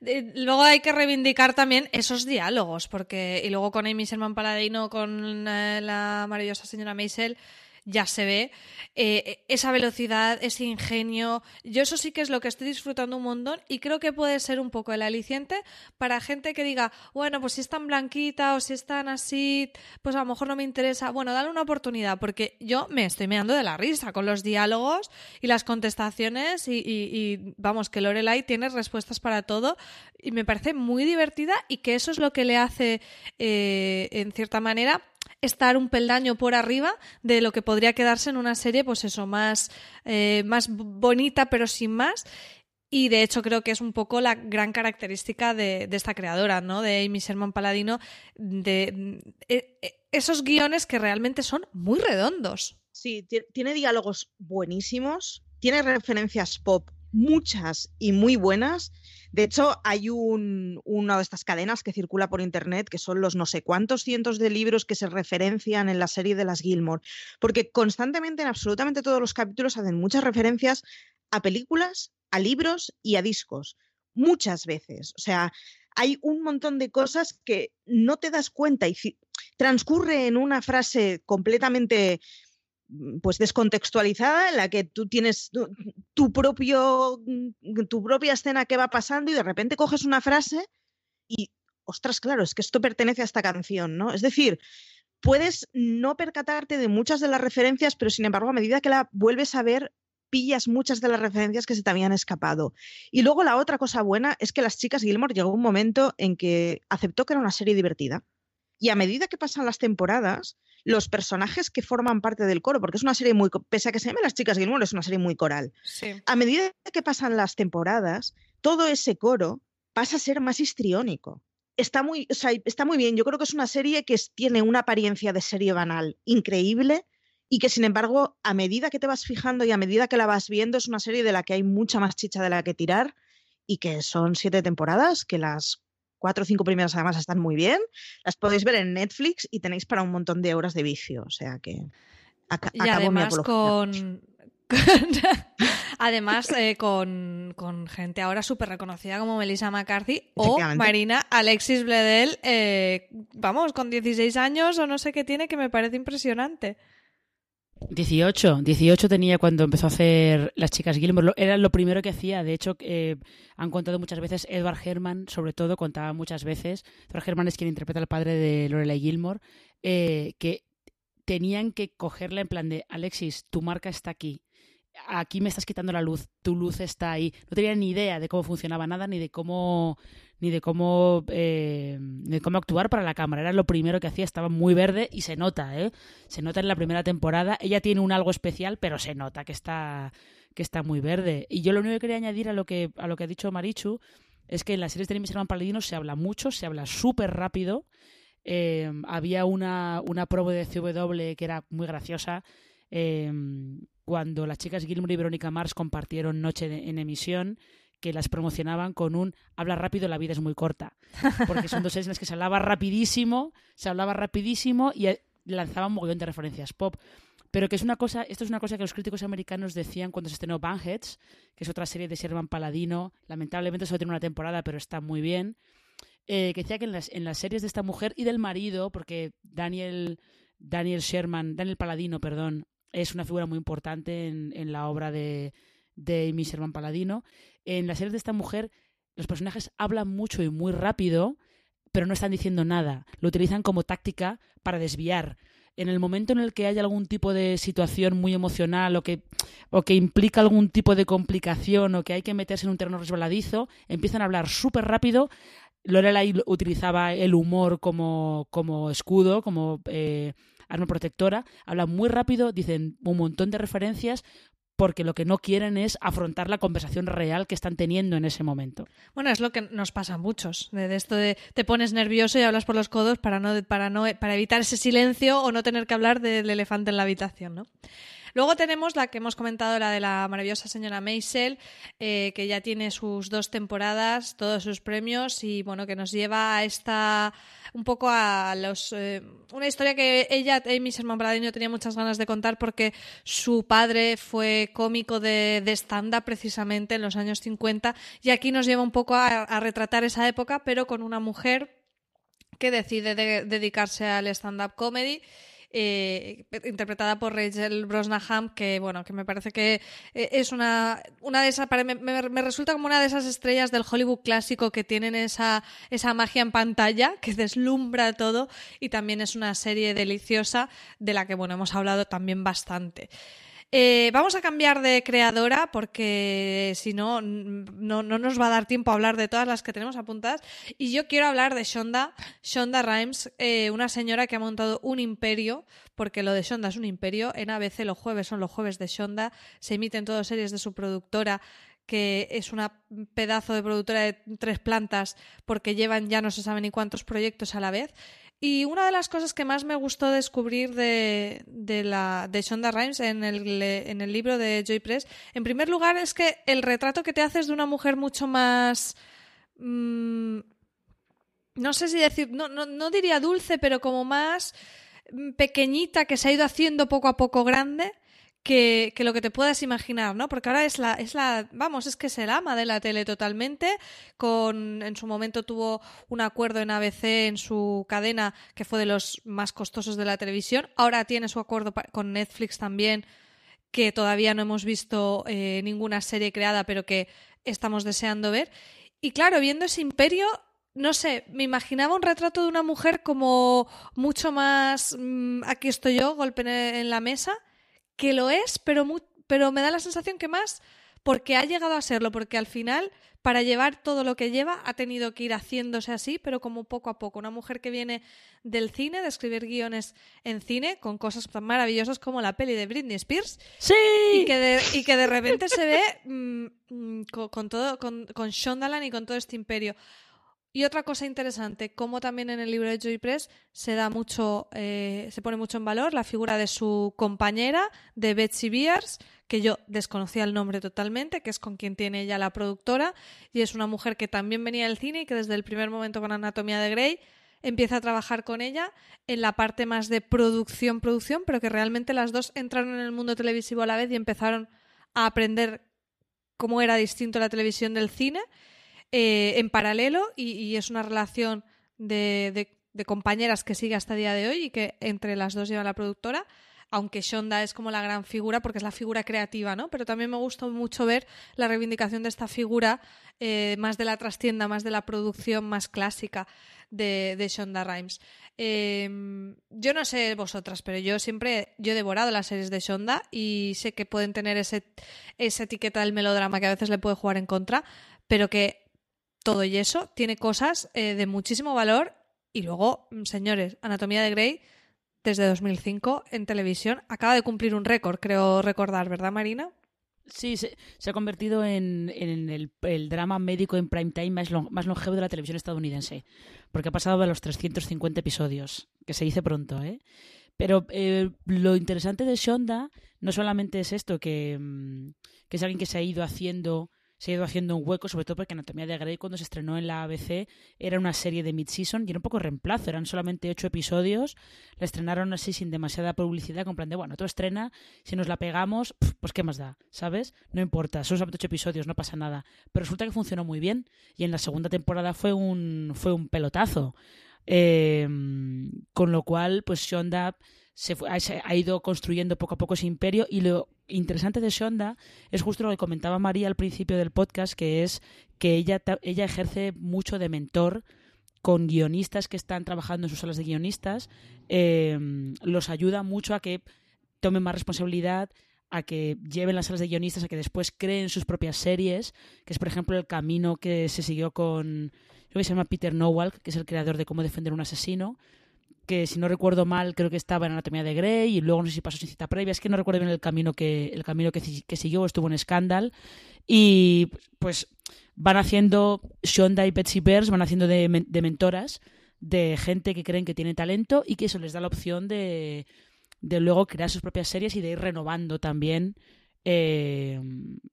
luego hay que reivindicar también esos diálogos, porque y luego con Amy Sherman Paladino, con eh, la maravillosa señora Maisel, ya se ve eh, esa velocidad, ese ingenio. Yo eso sí que es lo que estoy disfrutando un montón y creo que puede ser un poco el aliciente para gente que diga, bueno, pues si es tan blanquita o si es tan así, pues a lo mejor no me interesa. Bueno, dale una oportunidad porque yo me estoy meando de la risa con los diálogos y las contestaciones y, vamos, que Lorelai tiene respuestas para todo y me parece muy divertida y que eso es lo que le hace, eh, en cierta manera, estar un peldaño por arriba de lo que podría quedarse en una serie, pues eso, más, eh, más bonita, pero sin más. Y de hecho creo que es un poco la gran característica de, esta creadora, ¿no? De Amy Sherman Paladino, de, eh, eh, esos guiones que realmente son muy redondos. Sí, tiene diálogos buenísimos, tiene referencias pop muchas y muy buenas de hecho, hay una de estas cadenas que circula por internet, que son los no sé cuántos cientos de libros que se referencian en la serie de las Gilmore, porque constantemente en absolutamente todos los capítulos hacen muchas referencias a películas, a libros y a discos. Muchas veces. O sea, hay un montón de cosas que no te das cuenta y transcurre en una frase completamente pues descontextualizada en la que tú tienes tu, propio mm, tu propia escena que va pasando y de repente coges una frase y ostras, claro, es que esto pertenece a esta canción, ¿no? Es decir, puedes no percatarte de muchas de las referencias, pero sin embargo, a medida que la vuelves a ver, pillas muchas de las referencias que se te habían escapado. Y luego la otra cosa buena es que las chicas Gilmore llegó un momento en que aceptó que era una serie divertida. Y a medida que pasan las temporadas, los personajes que forman parte del coro, porque es una serie muy, pese a que se llame Las Chicas Gilmore, es una serie muy coral. A medida que pasan las temporadas, todo ese coro pasa a ser más histriónico. Está muy, está muy bien. Yo creo que es una serie que tiene una apariencia de serie banal increíble y que, sin embargo, a medida que te vas fijando y a medida que la vas viendo, es una serie de la que hay mucha más chicha de la que tirar y que son siete temporadas, que las cuatro o cinco primeras además están muy bien. Las podéis ver en Netflix y tenéis para un montón de horas de vicio. O sea que y además *laughs* con, además eh, con, gente ahora súper reconocida como Melissa McCarthy o Marina Alexis Bledel, eh, vamos, con 16 años o no sé qué tiene, que me parece impresionante. 18, 18 tenía cuando empezó a hacer Las Chicas Gilmore. Era lo primero que hacía. De hecho, eh, han contado muchas veces, Edward Herman, sobre todo, contaba muchas veces. Edward Herman es quien interpreta al padre de Lorelai Gilmore, eh, que tenían que cogerla en plan de Alexis, tu marca está aquí. Aquí me estás quitando la luz, tu luz está ahí. No tenía ni idea de cómo funcionaba nada, ni de cómo ni de cómo, eh, de cómo actuar para la cámara. Era lo primero que hacía, estaba muy verde y se nota, ¿eh? Se nota en la primera temporada. Ella tiene un algo especial, pero se nota que está, que está muy verde. Y yo lo único que quería añadir a lo que, a lo que ha dicho Marichu es que en las series de Mis Hermanos Paladinos se habla mucho, se habla súper rápido. Eh, había una, una de CW que era muy graciosa. Eh, cuando las chicas Gilmore y Verónica Mars compartieron Noche en emisión que las promocionaban con un habla rápido, la vida es muy corta. Porque son dos series en las que se hablaba rapidísimo, se hablaba rapidísimo y eh, lanzaban un montón de referencias pop. Pero que es una cosa, esto es una cosa que los críticos americanos decían cuando se estrenó Bangheads, que es otra serie de Sherman Paladino. Lamentablemente solo tiene una temporada, pero está muy bien. Eh, que decía que en las, en las series de esta mujer y del marido, porque Daniel Daniel Sherman, Daniel Paladino, perdón, es una figura muy importante en, en la obra de, de Amy Sherman Paladino. En las series de esta mujer, los personajes hablan mucho y muy rápido, pero no están diciendo nada. Lo utilizan como táctica para desviar. En el momento en el que hay algún tipo de situación muy emocional o que, o que implica algún tipo de complicación o que hay que meterse en un terreno resbaladizo, empiezan a hablar súper rápido. Lorelai utilizaba el humor como, como escudo, como eh, arma protectora. Hablan muy rápido, dicen un montón de referencias, porque lo que no quieren es afrontar la conversación real que están teniendo en ese momento. Bueno, es lo que nos pasa a muchos, de, esto de te pones nervioso y hablas por los codos para no para no para evitar ese silencio o no tener que hablar del elefante en la habitación, ¿no? Luego tenemos la que hemos comentado, la de la maravillosa señora Maisel, eh, que ya tiene sus dos temporadas, todos sus premios y bueno, que nos lleva a esta un poco a los eh, una historia que ella, Amy Sherman Paladino, tenía muchas ganas de contar porque su padre fue cómico de, de stand-up precisamente en los años 50 y aquí nos lleva un poco a, a retratar esa época, pero con una mujer que decide de, dedicarse al stand-up comedy eh, interpretada por Rachel Brosnahan, que bueno, que me parece que eh, es una, una de esas, me, me, me, resulta como una de esas estrellas del Hollywood clásico que tienen esa, esa magia en pantalla, que deslumbra todo, y también es una serie deliciosa de la que bueno, hemos hablado también bastante. Eh, vamos a cambiar de creadora porque si no, no, no, nos va a dar tiempo a hablar de todas las que tenemos apuntadas. Y yo quiero hablar de Shonda, Shonda Rhimes, eh, una señora que ha montado un imperio, porque lo de Shonda es un imperio. En ABC los jueves son los jueves de Shonda, se emiten todas series de su productora que es una pedazo de productora de tres plantas porque llevan ya no se sabe ni cuántos proyectos a la vez. Y una de las cosas que más me gustó descubrir de, de, la, de Shonda Rhimes en el, en el libro de Joy Press, en primer lugar, es que el retrato que te haces de una mujer mucho más. Mmm, no sé si decir, no, no, no diría dulce, pero como más pequeñita que se ha ido haciendo poco a poco grande que, que, lo que te puedas imaginar, ¿no? Porque ahora es la, es la, vamos, es que es el ama de la tele totalmente. Con, en su momento tuvo un acuerdo en ABC en su cadena que fue de los más costosos de la televisión. Ahora tiene su acuerdo con Netflix también, que todavía no hemos visto eh, ninguna serie creada, pero que estamos deseando ver. Y claro, viendo ese imperio, no sé, me imaginaba un retrato de una mujer como mucho más, mmm, aquí estoy yo, golpe en la mesa que lo es, pero, muy, pero me da la sensación que más porque ha llegado a serlo, porque al final, para llevar todo lo que lleva, ha tenido que ir haciéndose así, pero como poco a poco. Una mujer que viene del cine, de escribir guiones en cine, con cosas tan maravillosas como la peli de Britney Spears. ¡Sí! Y que de, y que de repente se ve mmm, con, con, todo, con, con Shondaland y con todo este imperio. Y otra cosa interesante, como también en el libro de Joy Press se da mucho, eh, se pone mucho en valor la figura de su compañera, de Betsy Beers, que yo desconocía el nombre totalmente, que es con quien tiene ella la productora, y es una mujer que también venía del cine y que desde el primer momento con Anatomía de Grey empieza a trabajar con ella en la parte más de producción, producción, pero que realmente las dos entraron en el mundo televisivo a la vez y empezaron a aprender cómo era distinto la televisión del cine eh, en paralelo y, es una relación de, compañeras que sigue hasta el día de hoy y que entre las dos lleva la productora. Aunque Shonda es como la gran figura porque es la figura creativa, ¿no? Pero también me gustó mucho ver la reivindicación de esta figura eh, más de la trastienda, más de la producción más clásica de, Shonda Rhimes. Eh, yo no sé vosotras, pero yo siempre yo he devorado las series de Shonda y sé que pueden tener ese, esa etiqueta del melodrama que a veces le puede jugar en contra, pero que todo y eso tiene cosas eh, de muchísimo valor. Y luego, señores, Anatomía de Grey, desde 2005 en televisión, acaba de cumplir un récord, creo recordar, ¿verdad, Marina? Sí, se, ha convertido en, en el, drama médico en prime time más, más, longevo de la televisión estadounidense, porque ha pasado de los 350 episodios, que se dice pronto, ¿eh? Pero eh, lo interesante de Shonda no solamente es esto, que, mm, que es alguien que se ha ido haciendo se ha ido haciendo un hueco, sobre todo porque Anatomía de Grey cuando se estrenó en la ABC era una serie de mid-season y era un poco reemplazo, eran solamente ocho episodios, la estrenaron así sin demasiada publicidad, con plan de, bueno, tú estrena, si nos la pegamos, pues qué más da, ¿sabes? No importa, son solamente ocho episodios, no pasa nada. Pero resulta que funcionó muy bien y en la segunda temporada fue un, fue un pelotazo. Eh, con lo cual, pues Shonda se, ha ido construyendo poco a poco ese imperio. Y lo interesante de Shonda es justo lo que comentaba María al principio del podcast, que es que ella, ella ejerce mucho de mentor con guionistas que están trabajando en sus salas de guionistas, eh, los ayuda mucho a que tomen más responsabilidad, a que lleven las salas de guionistas, a que después creen sus propias series, que es por ejemplo el camino que se siguió con, creo que se llama Peter Nowalk, que es el creador de Cómo defender un asesino, que si no recuerdo mal creo que estaba en Anatomía de Grey y luego no sé si pasó sin cita previa, es que no recuerdo bien el camino que, el camino que, que siguió, estuvo en Scandal. Y pues van haciendo, Shonda y Betsy Bears van haciendo de, de mentoras de gente que creen que tiene talento y que eso les da la opción de de luego crear sus propias series y de ir renovando también eh,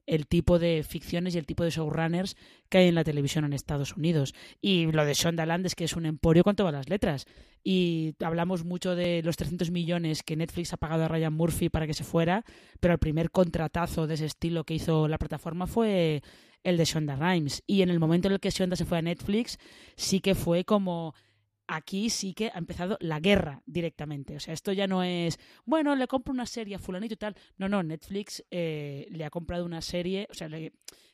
el tipo de ficciones y el tipo de showrunners que hay en la televisión en Estados Unidos. Y lo de Shondaland es que es un emporio con todas las letras. Y hablamos mucho de los 300 millones que Netflix ha pagado a Ryan Murphy para que se fuera, pero el primer contratazo de ese estilo que hizo la plataforma fue el de Shonda Rhimes. Y en el momento en el que Shonda se fue a Netflix, sí que fue como aquí sí que ha empezado la guerra directamente. O sea, esto ya no es, bueno, le compro una serie a fulanito y tal. No, no, Netflix eh, le ha comprado una serie, o sea, le,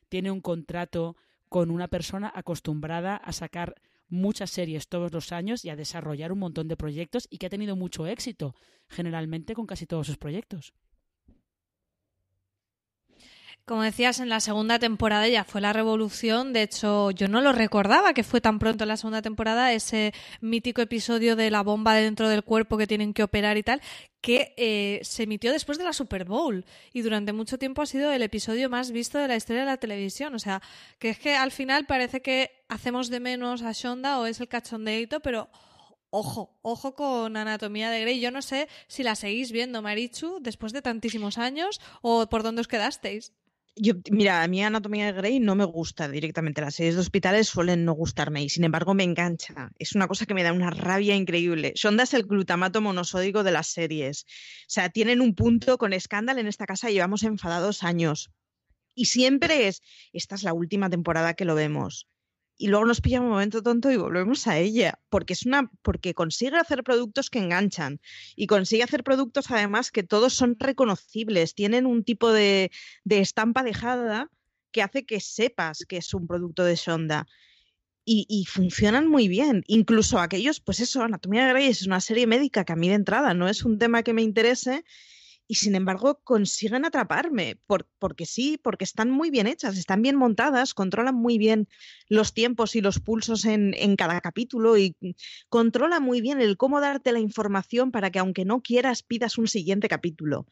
tiene un contrato con una persona acostumbrada a sacar muchas series todos los años y a desarrollar un montón de proyectos y que ha tenido mucho éxito, generalmente con casi todos sus proyectos. Como decías, en la segunda temporada ya fue la revolución. De hecho, yo no lo recordaba que fue tan pronto en la segunda temporada ese mítico episodio de la bomba dentro del cuerpo que tienen que operar y tal, que eh, se emitió después de la Super Bowl y durante mucho tiempo ha sido el episodio más visto de la historia de la televisión. O sea, que es que al final parece que hacemos de menos a Shonda o es el cachondeito, pero ojo, ojo con Anatomía de Grey. Yo no sé si la seguís viendo, Marichu, después de tantísimos años o por dónde os quedasteis. Yo, mira, a mí Anatomía de Grey no me gusta directamente. Las series de hospitales suelen no gustarme y sin embargo me engancha. Es una cosa que me da una rabia increíble. Sonda es el glutamato monosódico de las series. O sea, tienen un punto con escándalo en esta casa, llevamos enfadados años. Y siempre es, esta es la última temporada que lo vemos y luego nos pilla un momento tonto y volvemos a ella, porque es una porque consigue hacer productos que enganchan y consigue hacer productos además que todos son reconocibles, tienen un tipo de, estampa dejada que hace que sepas que es un producto de Sonda. Y, y, funcionan muy bien. Incluso aquellos, pues eso, Anatomía de Grey es una serie médica que a mí de entrada no es un tema que me interese y sin embargo consiguen atraparme, porque sí, porque están muy bien hechas, están bien montadas, controlan muy bien los tiempos y los pulsos en, cada capítulo y controlan muy bien el cómo darte la información para que aunque no quieras pidas un siguiente capítulo.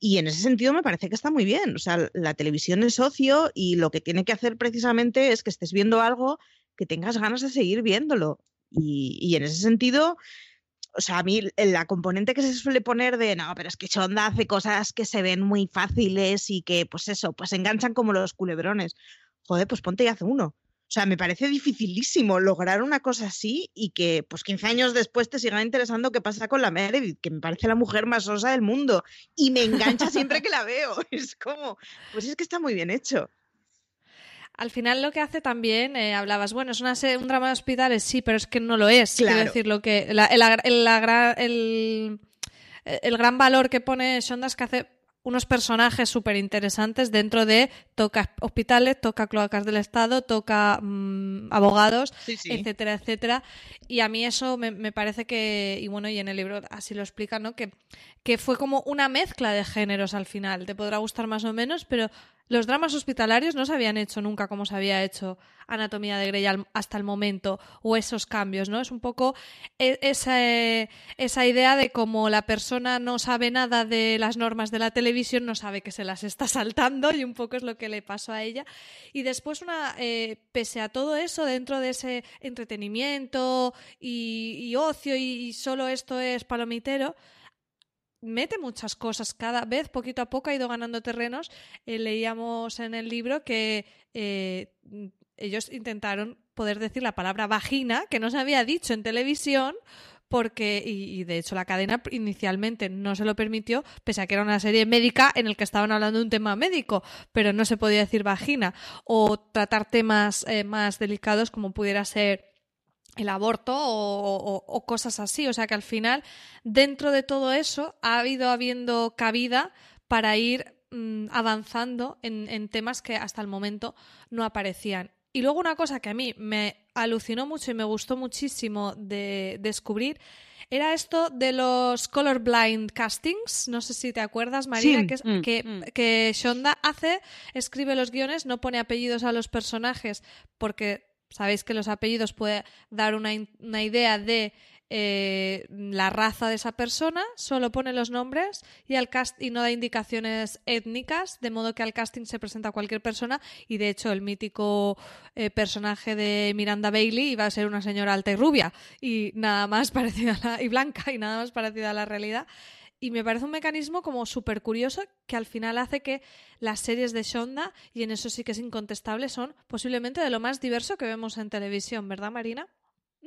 Y en ese sentido me parece que está muy bien. O sea, la televisión es ocio y lo que tiene que hacer precisamente es que estés viendo algo que tengas ganas de seguir viéndolo. Y, y en ese sentido, o sea, a mí la componente que se suele poner de, no, pero es que Chonda hace cosas que se ven muy fáciles y que, pues eso, pues enganchan como los culebrones. Joder, pues ponte y hace uno. O sea, me parece dificilísimo lograr una cosa así y que, pues 15 años después te siga interesando qué pasa con la Meredith, que me parece la mujer más osa del mundo y me engancha siempre que la veo. *laughs* Es como, pues es que está muy bien hecho. Al final lo que hace también, eh, hablabas, bueno, es una, un drama de hospitales, sí, pero es que no lo es. Quiero decir, lo que, el, el, gran valor que pone Shonda es que hace unos personajes súper interesantes dentro de toca hospitales, toca cloacas del Estado, toca mm, abogados, etcétera, etcétera. Y a mí eso me, parece que, y bueno, y en el libro así lo explica, ¿no? Que, que fue como una mezcla de géneros al final. Te podrá gustar más o menos, pero los dramas hospitalarios no se habían hecho nunca como se había hecho Anatomía de Grey hasta el momento, o esos cambios, ¿no? Es un poco e, esa, esa idea de cómo la persona no sabe nada de las normas de la televisión, no sabe que se las está saltando, y un poco es lo que le pasó a ella. Y después, una, eh, pese a todo eso, dentro de ese entretenimiento y, ocio, y solo esto es palomitero, mete muchas cosas. Cada vez, poquito a poco, ha ido ganando terrenos. Eh, leíamos en el libro que eh, ellos intentaron poder decir la palabra vagina, que no se había dicho en televisión, porque, y, de hecho la cadena inicialmente no se lo permitió, pese a que era una serie médica en el que estaban hablando de un tema médico, pero no se podía decir vagina, o tratar temas eh, más delicados como pudiera ser el aborto o, cosas así. O sea que al final, dentro de todo eso, ha habido habiendo cabida para ir mm, avanzando en, temas que hasta el momento no aparecían. Y luego una cosa que a mí me alucinó mucho y me gustó muchísimo de descubrir era esto de los colorblind castings. No sé si te acuerdas, María, que, mm, que, mm. que Shonda hace, escribe los guiones, no pone apellidos a los personajes porque sabéis que los apellidos puede dar una, una idea de eh, la raza de esa persona, solo pone los nombres y, al cast y no da indicaciones étnicas, de modo que al casting se presenta cualquier persona y de hecho el mítico eh, personaje de Miranda Bailey iba a ser una señora alta y rubia y nada más *laughs* parecida a la, y blanca y nada más parecida a la realidad. Y me parece un mecanismo como súper curioso que al final hace que las series de Shonda, y en eso sí que es incontestable, son posiblemente de lo más diverso que vemos en televisión, ¿verdad, Marina?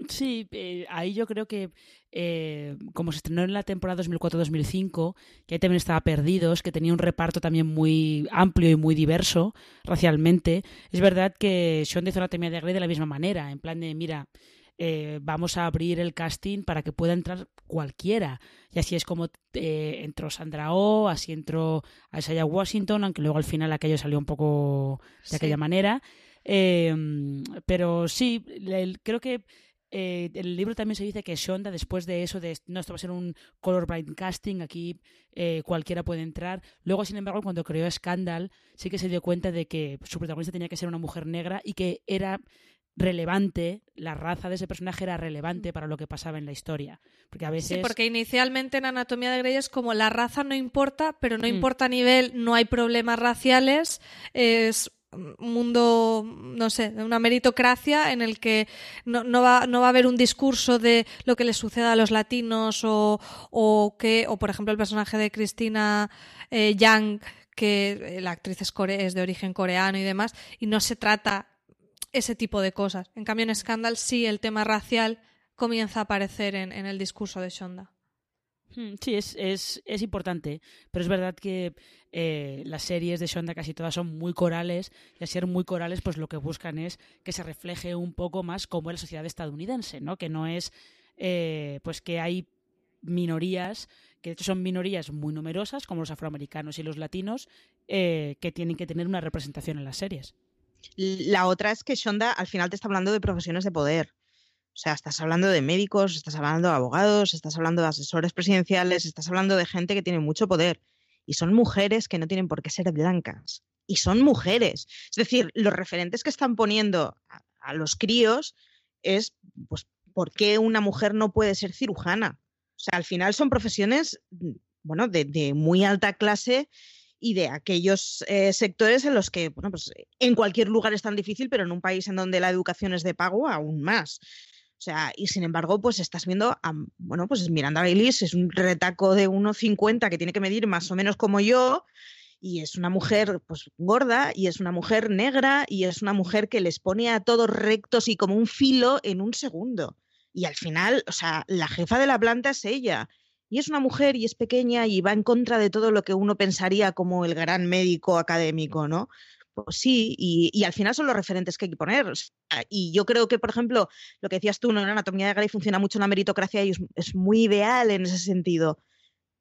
Sí, eh, ahí yo creo que eh, como se estrenó en la temporada 2004-2005, que ahí también estaba Perdidos, que tenía un reparto también muy amplio y muy diverso racialmente, es verdad que Shonda hizo la temia de Grey de la misma manera, en plan de, mira, eh, vamos a abrir el casting para que pueda entrar cualquiera. Y así es como eh, entró Sandra Oh, así entró Isaiah Washington, aunque luego al final aquello salió un poco de aquella manera. Em, pero sí, creo que eh, el libro también se dice que Shonda, después de eso, de no, esto va a ser un colorblind casting, aquí cualquiera puede entrar. Luego, sin embargo, cuando creó Scandal, sí que se dio cuenta de que su protagonista tenía que ser una mujer negra y que era relevante, la raza de ese personaje era relevante para lo que pasaba en la historia. Porque a veces... Sí, porque inicialmente en Anatomía de Grey es como la raza no importa, pero no mm. importa a nivel, no hay problemas raciales, es un mundo, no sé, una meritocracia en el que no, no, va, no va a haber un discurso de lo que le suceda a los latinos o, o que, o por ejemplo el personaje de Cristina eh, Yang, que la actriz es, es de origen coreano y demás, y no se trata ese tipo de cosas. En cambio, en Scandal sí el tema racial comienza a aparecer en, el discurso de Shonda. Hmm, sí, es, es, es, importante, pero es verdad que eh, las series de Shonda casi todas son muy corales y al ser muy corales pues lo que buscan es que se refleje un poco más como es la sociedad estadounidense, ¿no? Que no es eh, pues que hay minorías, que de hecho son minorías muy numerosas como los afroamericanos y los latinos, eh, que tienen que tener una representación en las series. La otra es que Shonda al final te está hablando de profesiones de poder. O sea, estás hablando de médicos, estás hablando de abogados, estás hablando de asesores presidenciales, estás hablando de gente que tiene mucho poder. Y son mujeres que no tienen por qué ser blancas. Y son mujeres. Es decir, los referentes que están poniendo a, los críos es, pues, ¿por qué una mujer no puede ser cirujana? O sea, al final son profesiones, bueno, de, de muy alta clase y de aquellos eh, sectores en los que, bueno, pues en cualquier lugar es tan difícil, pero en un país en donde la educación es de pago, aún más. O sea, y sin embargo, pues estás viendo a, bueno, pues Miranda Baylis es un retaco de 1,50 que tiene que medir más o menos como yo, y es una mujer pues gorda, y es una mujer negra, y es una mujer que les pone a todos rectos y como un filo en un segundo. Y al final, o sea, la jefa de la planta es ella y es una mujer y es pequeña y va en contra de todo lo que uno pensaría como el gran médico académico, ¿no? Pues sí, y, al final son los referentes que hay que poner. Y yo creo que, por ejemplo, lo que decías tú, en la anatomía de Grey funciona mucho en la meritocracia y es, muy ideal en ese sentido.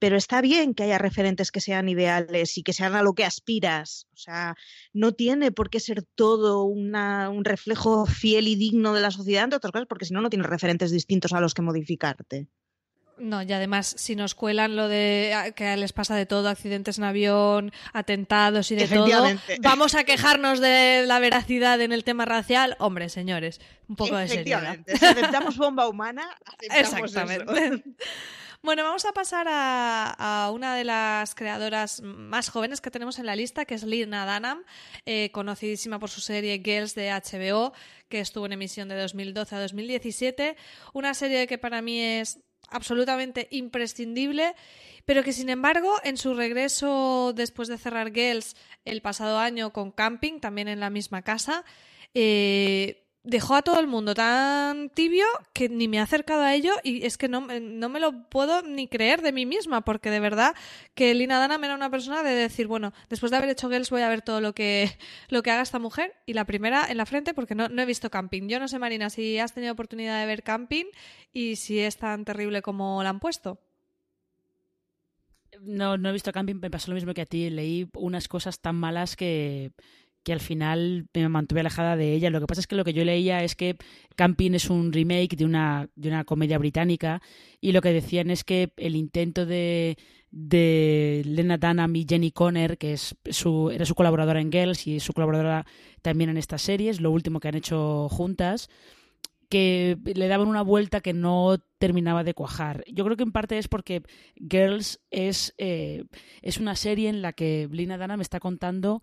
Pero está bien que haya referentes que sean ideales y que sean a lo que aspiras. O sea, no tiene por qué ser todo un reflejo fiel y digno de la sociedad, entre otras cosas, porque si no, no tienes referentes distintos a los que modificarte. No, y además, si nos cuelan lo de ah, que les pasa de todo, accidentes en avión, atentados y de todo, vamos a quejarnos de la veracidad en el tema racial. Hombre, señores, un poco de seriedad. Si aceptamos bomba humana, Exactamente. *laughs* Bueno, vamos a pasar a, una de las creadoras más jóvenes que tenemos en la lista, que es Lina Dunham, eh, conocidísima por su serie Girls de HBO, que estuvo en emisión de 2012 a 2017. Una serie que para mí es absolutamente imprescindible, pero que sin embargo en su regreso después de cerrar Girls el pasado año con Camping, también en la misma casa, eh, dejó a todo el mundo tan tibio que ni me he acercado a ello y es que no, no me lo puedo ni creer de mí misma, porque de verdad que Lina Dunham era una persona de decir, bueno, después de haber hecho Girls voy a ver todo lo que, lo que haga esta mujer y la primera en la frente porque no, no he visto Camping. Yo no sé, Marina, si has tenido oportunidad de ver Camping y si es tan terrible como la han puesto. No, no he visto Camping, me pasó lo mismo que a ti. Leí unas cosas tan malas que, que al final me mantuve alejada de ella. Lo que pasa es que lo que yo leía es que Camping es un remake de una, de una comedia británica y lo que decían es que el intento de, de Lena Dunham y Jenny Conner, que es su, era su colaboradora en Girls y su colaboradora también en estas series, lo último que han hecho juntas, que le daban una vuelta que no terminaba de cuajar. Yo creo que en parte es porque Girls es, eh, es una serie en la que Lena Dunham está contando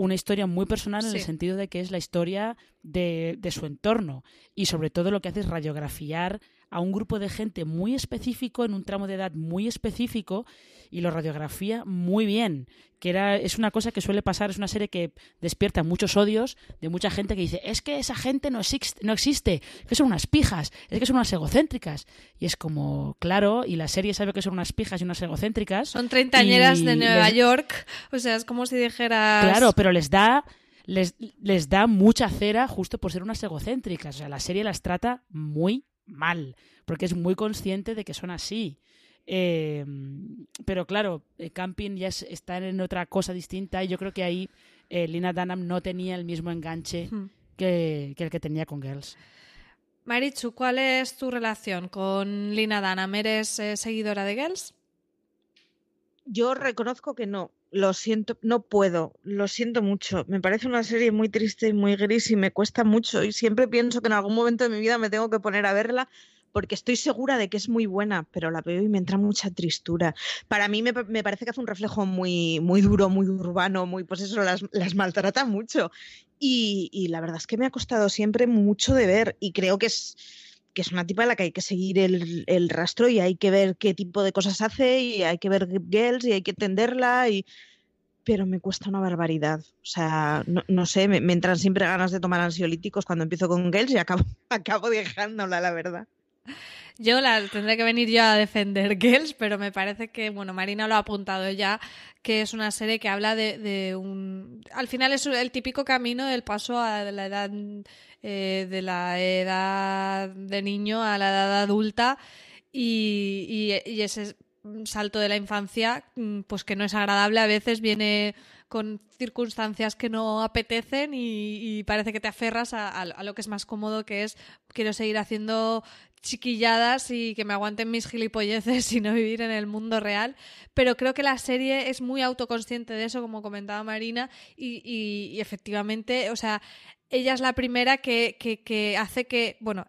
una historia muy personal en el sentido de que es la historia de, de, su entorno. Y sobre todo lo que hace es radiografiar a un grupo de gente muy específico en un tramo de edad muy específico y lo radiografía muy bien, que era es una cosa que suele pasar, es una serie que despierta muchos odios de mucha gente que dice, es que esa gente no existe, no existe, que son unas pijas, es que son unas egocéntricas. Y es como, claro, y la serie sabe que son unas pijas y unas egocéntricas. Son treintañeras de Nueva York, o sea, es como si dijeras... Claro, pero les da les, les da mucha cera justo por ser unas egocéntricas. O sea, la serie las trata muy mal, porque es muy consciente de que son así. Eh, pero claro, eh, Camping ya es, está en otra cosa distinta y yo creo que ahí eh, Lina Dunham no tenía el mismo enganche que, que, el que tenía con Girls. Marichu, ¿cuál es tu relación con Lina Dunham? ¿Eres seguidora de Girls? Yo reconozco que no. Lo siento, no puedo, lo siento mucho. Me parece una serie muy triste y muy gris y me cuesta mucho y siempre pienso que en algún momento de mi vida me tengo que poner a verla porque estoy segura de que es muy buena, pero la veo y me entra mucha tristura. Para mí me, me parece que hace un reflejo muy, muy duro, muy urbano, muy, pues eso, las, las maltrata mucho. Y, y la verdad es que me ha costado siempre mucho de ver y creo que es que es una tipa a la que hay que seguir el, el, rastro y hay que ver qué tipo de cosas hace y hay que ver Girls y hay que entenderla y pero me cuesta una barbaridad. O sea, no, no sé, me, me, entran siempre ganas de tomar ansiolíticos cuando empiezo con Girls y acabo, *laughs* acabo dejándola, la verdad. Yo la tendré que venir yo a defender Girls, pero me parece que, bueno, Marina lo ha apuntado ya, que es una serie que habla de, de un... Al final es el típico camino del paso a la edad eh, de la edad de niño a la edad adulta y, ese salto de la infancia, mm, pues que no es agradable, a veces viene con circunstancias que no apetecen y, parece que te aferras a, lo que es más cómodo, que es quiero seguir haciendo chiquilladas y que me aguanten mis gilipolleces y no vivir en el mundo real. Pero creo que la serie es muy autoconsciente de eso, como comentaba Marina, y, y efectivamente, o sea, ella es la primera que, que, que, hace que, bueno,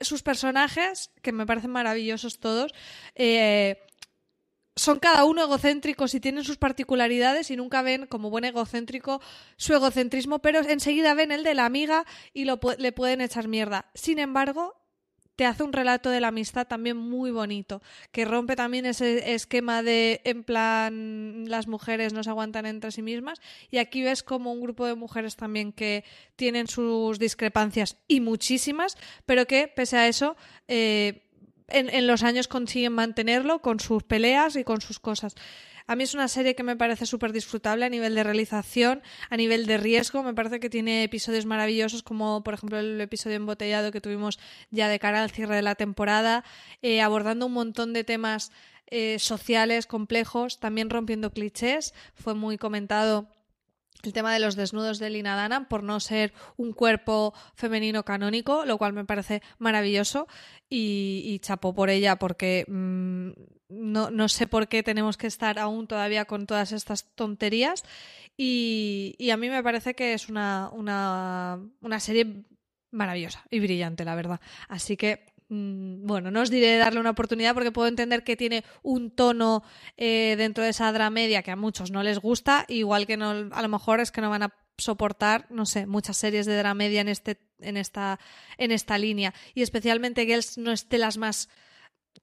sus personajes, que me parecen maravillosos todos, eh, son cada uno egocéntricos y tienen sus particularidades y nunca ven como buen egocéntrico su egocentrismo, pero enseguida ven el de la amiga y lo, le pueden echar mierda. Sin embargo, te hace un relato de la amistad también muy bonito, que rompe también ese esquema de en plan las mujeres no se aguantan entre sí mismas y aquí ves como un grupo de mujeres también que tienen sus discrepancias y muchísimas, pero que pese a eso eh, en, en los años consiguen mantenerlo con sus peleas y con sus cosas. A mí es una serie que me parece súper disfrutable a nivel de realización, a nivel de riesgo. Me parece que tiene episodios maravillosos, como por ejemplo el episodio embotellado que tuvimos ya de cara al cierre de la temporada, eh, abordando un montón de temas eh, sociales complejos, también rompiendo clichés. Fue muy comentado el tema de los desnudos de Lina Dana por no ser un cuerpo femenino canónico, lo cual me parece maravilloso y, chapó por ella porque mmm, no, no, sé por qué tenemos que estar aún todavía con todas estas tonterías y, y a mí me parece que es una, una, una serie maravillosa y brillante, la verdad. Así que Mm, bueno, no os diré darle una oportunidad porque puedo entender que tiene un tono eh, dentro de esa dramedia que a muchos no les gusta, igual que no, a lo mejor es que no van a soportar, no sé, muchas series de dramedia en este, en esta, en esta línea. Y especialmente Girls no es de las más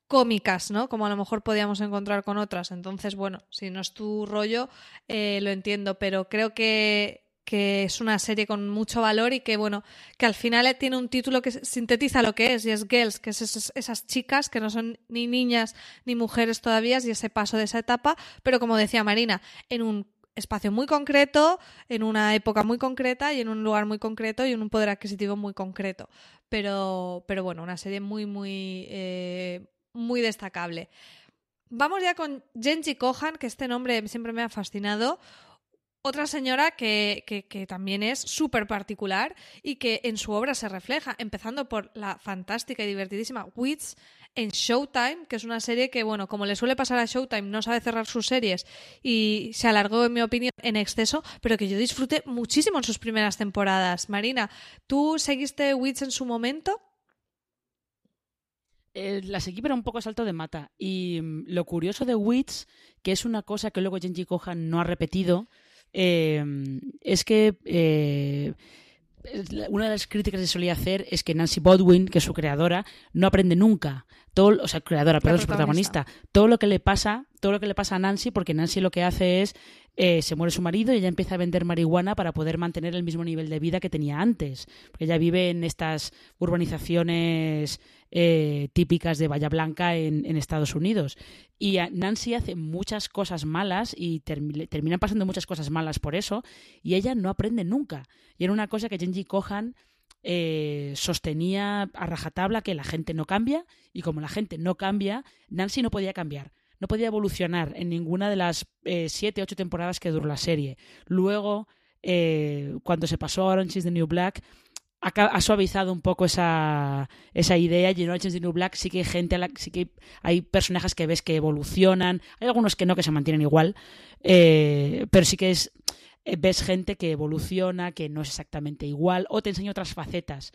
cómicas, ¿no? Como a lo mejor podíamos encontrar con otras. Entonces, bueno, si no es tu rollo, eh, lo entiendo, pero creo que que es una serie con mucho valor y que, bueno, que al final tiene un título que sintetiza lo que es, y es Girls, que es esas, chicas que no son ni niñas ni mujeres todavía, y ese paso de esa etapa, pero como decía Marina, en un espacio muy concreto, en una época muy concreta y en un lugar muy concreto y en un poder adquisitivo muy concreto. Pero, pero bueno, una serie muy, muy, eh, muy destacable. Vamos ya con Genji Kohan, que este nombre siempre me ha fascinado. Otra señora que, también es súper particular y que en su obra se refleja, empezando por la fantástica y divertidísima Wits en Showtime, que es una serie que, bueno, como le suele pasar a Showtime, no sabe cerrar sus series y se alargó, en mi opinión, en exceso, pero que yo disfruté muchísimo en sus primeras temporadas. Marina, ¿tú seguiste Wits en su momento? Eh, la seguí pero un poco salto de mata. Y mm, lo curioso de Wits, que es una cosa que luego Genji Kohan no ha repetido, eh, es que eh, una de las críticas que se solía hacer es que Nancy Bodwin, que es su creadora, no aprende nunca. Todo, o sea, creadora, perdón, su protagonista. Todo lo que le pasa, todo lo que le pasa a Nancy, porque Nancy lo que hace es eh, se muere su marido y ella empieza a vender marihuana para poder mantener el mismo nivel de vida que tenía antes. Ella vive en estas urbanizaciones eh, típicas de Bahía Blanca en, Estados Unidos. Y Nancy hace muchas cosas malas y terminan pasando muchas cosas malas por eso, y ella no aprende nunca. Y era una cosa que Genji Kohan eh, sostenía a rajatabla que la gente no cambia, y como la gente no cambia, Nancy no podía cambiar no podía evolucionar en ninguna de las eh, siete, ocho temporadas que duró la serie. Luego, eh, cuando se pasó a Orange is the New Black, ha, suavizado un poco esa, esa idea y en Orange is the New Black sí que hay gente, sí que hay personajes que ves que evolucionan, hay algunos que no, que se mantienen igual, eh, pero sí que es ves gente que evoluciona, que no es exactamente igual, o te enseña otras facetas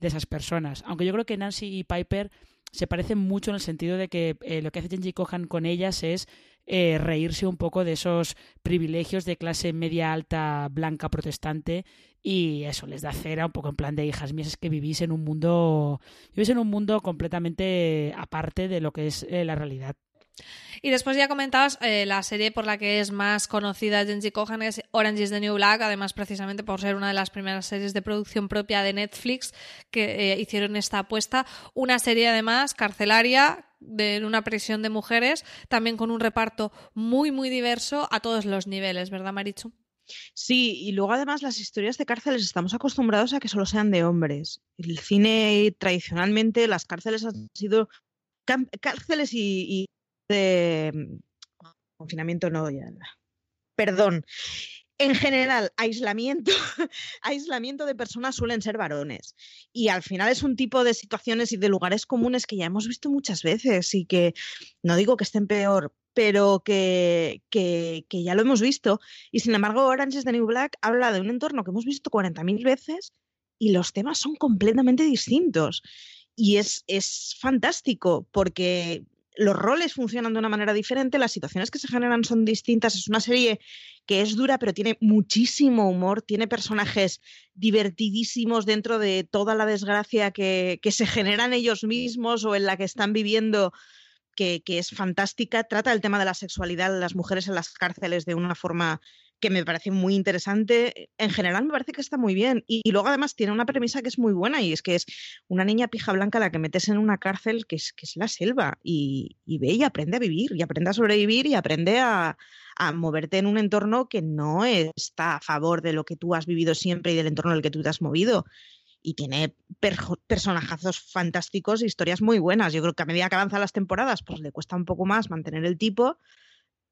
de esas personas. Aunque yo creo que Nancy y Piper se parecen mucho en el sentido de que eh, lo que hace Genji Kohan con ellas es eh, reírse un poco de esos privilegios de clase media alta blanca protestante y eso les da cera un poco en plan de hijas mías es que vivís en un mundo vivís en un mundo completamente aparte de lo que es eh, la realidad y después ya comentabas eh, la serie por la que es más conocida Genji Kohan es Orange is the New Black, además precisamente por ser una de las primeras series de producción propia de Netflix que eh, hicieron esta apuesta. Una serie además carcelaria de una prisión de mujeres, también con un reparto muy, muy diverso a todos los niveles, ¿verdad, Marichu? Sí, y luego además las historias de cárceles estamos acostumbrados a que solo sean de hombres. El cine tradicionalmente, las cárceles han sido cárceles y de mm, confinamiento no, ya, perdón. En general, aislamiento, *laughs* aislamiento de personas suelen ser varones. Y al final es un tipo de situaciones y de lugares comunes que ya hemos visto muchas veces y que no digo que estén peor, pero que, que, que ya lo hemos visto. Y sin embargo, Orange is the New Black habla de un entorno que hemos visto 40.000 veces y los temas son completamente distintos. Y es, es fantástico porque los roles funcionan de una manera diferente, las situaciones que se generan son distintas. Es una serie que es dura, pero tiene muchísimo humor, tiene personajes divertidísimos dentro de toda la desgracia que, se generan ellos mismos o en la que están viviendo. Que, que es fantástica, trata el tema de la sexualidad de las mujeres en las cárceles de una forma que me parece muy interesante. En general me parece que está muy bien. Y, luego además tiene una premisa que es muy buena y es que es una niña pija blanca la que metes en una cárcel que es, que es la selva y, ve y aprende a vivir y aprende a sobrevivir y aprende a, moverte en un entorno que no está a favor de lo que tú has vivido siempre y del entorno en el que tú te has movido. Y tiene personajazos fantásticos e historias muy buenas. Yo creo que a medida que avanzan las temporadas, pues le cuesta un poco más mantener el tipo,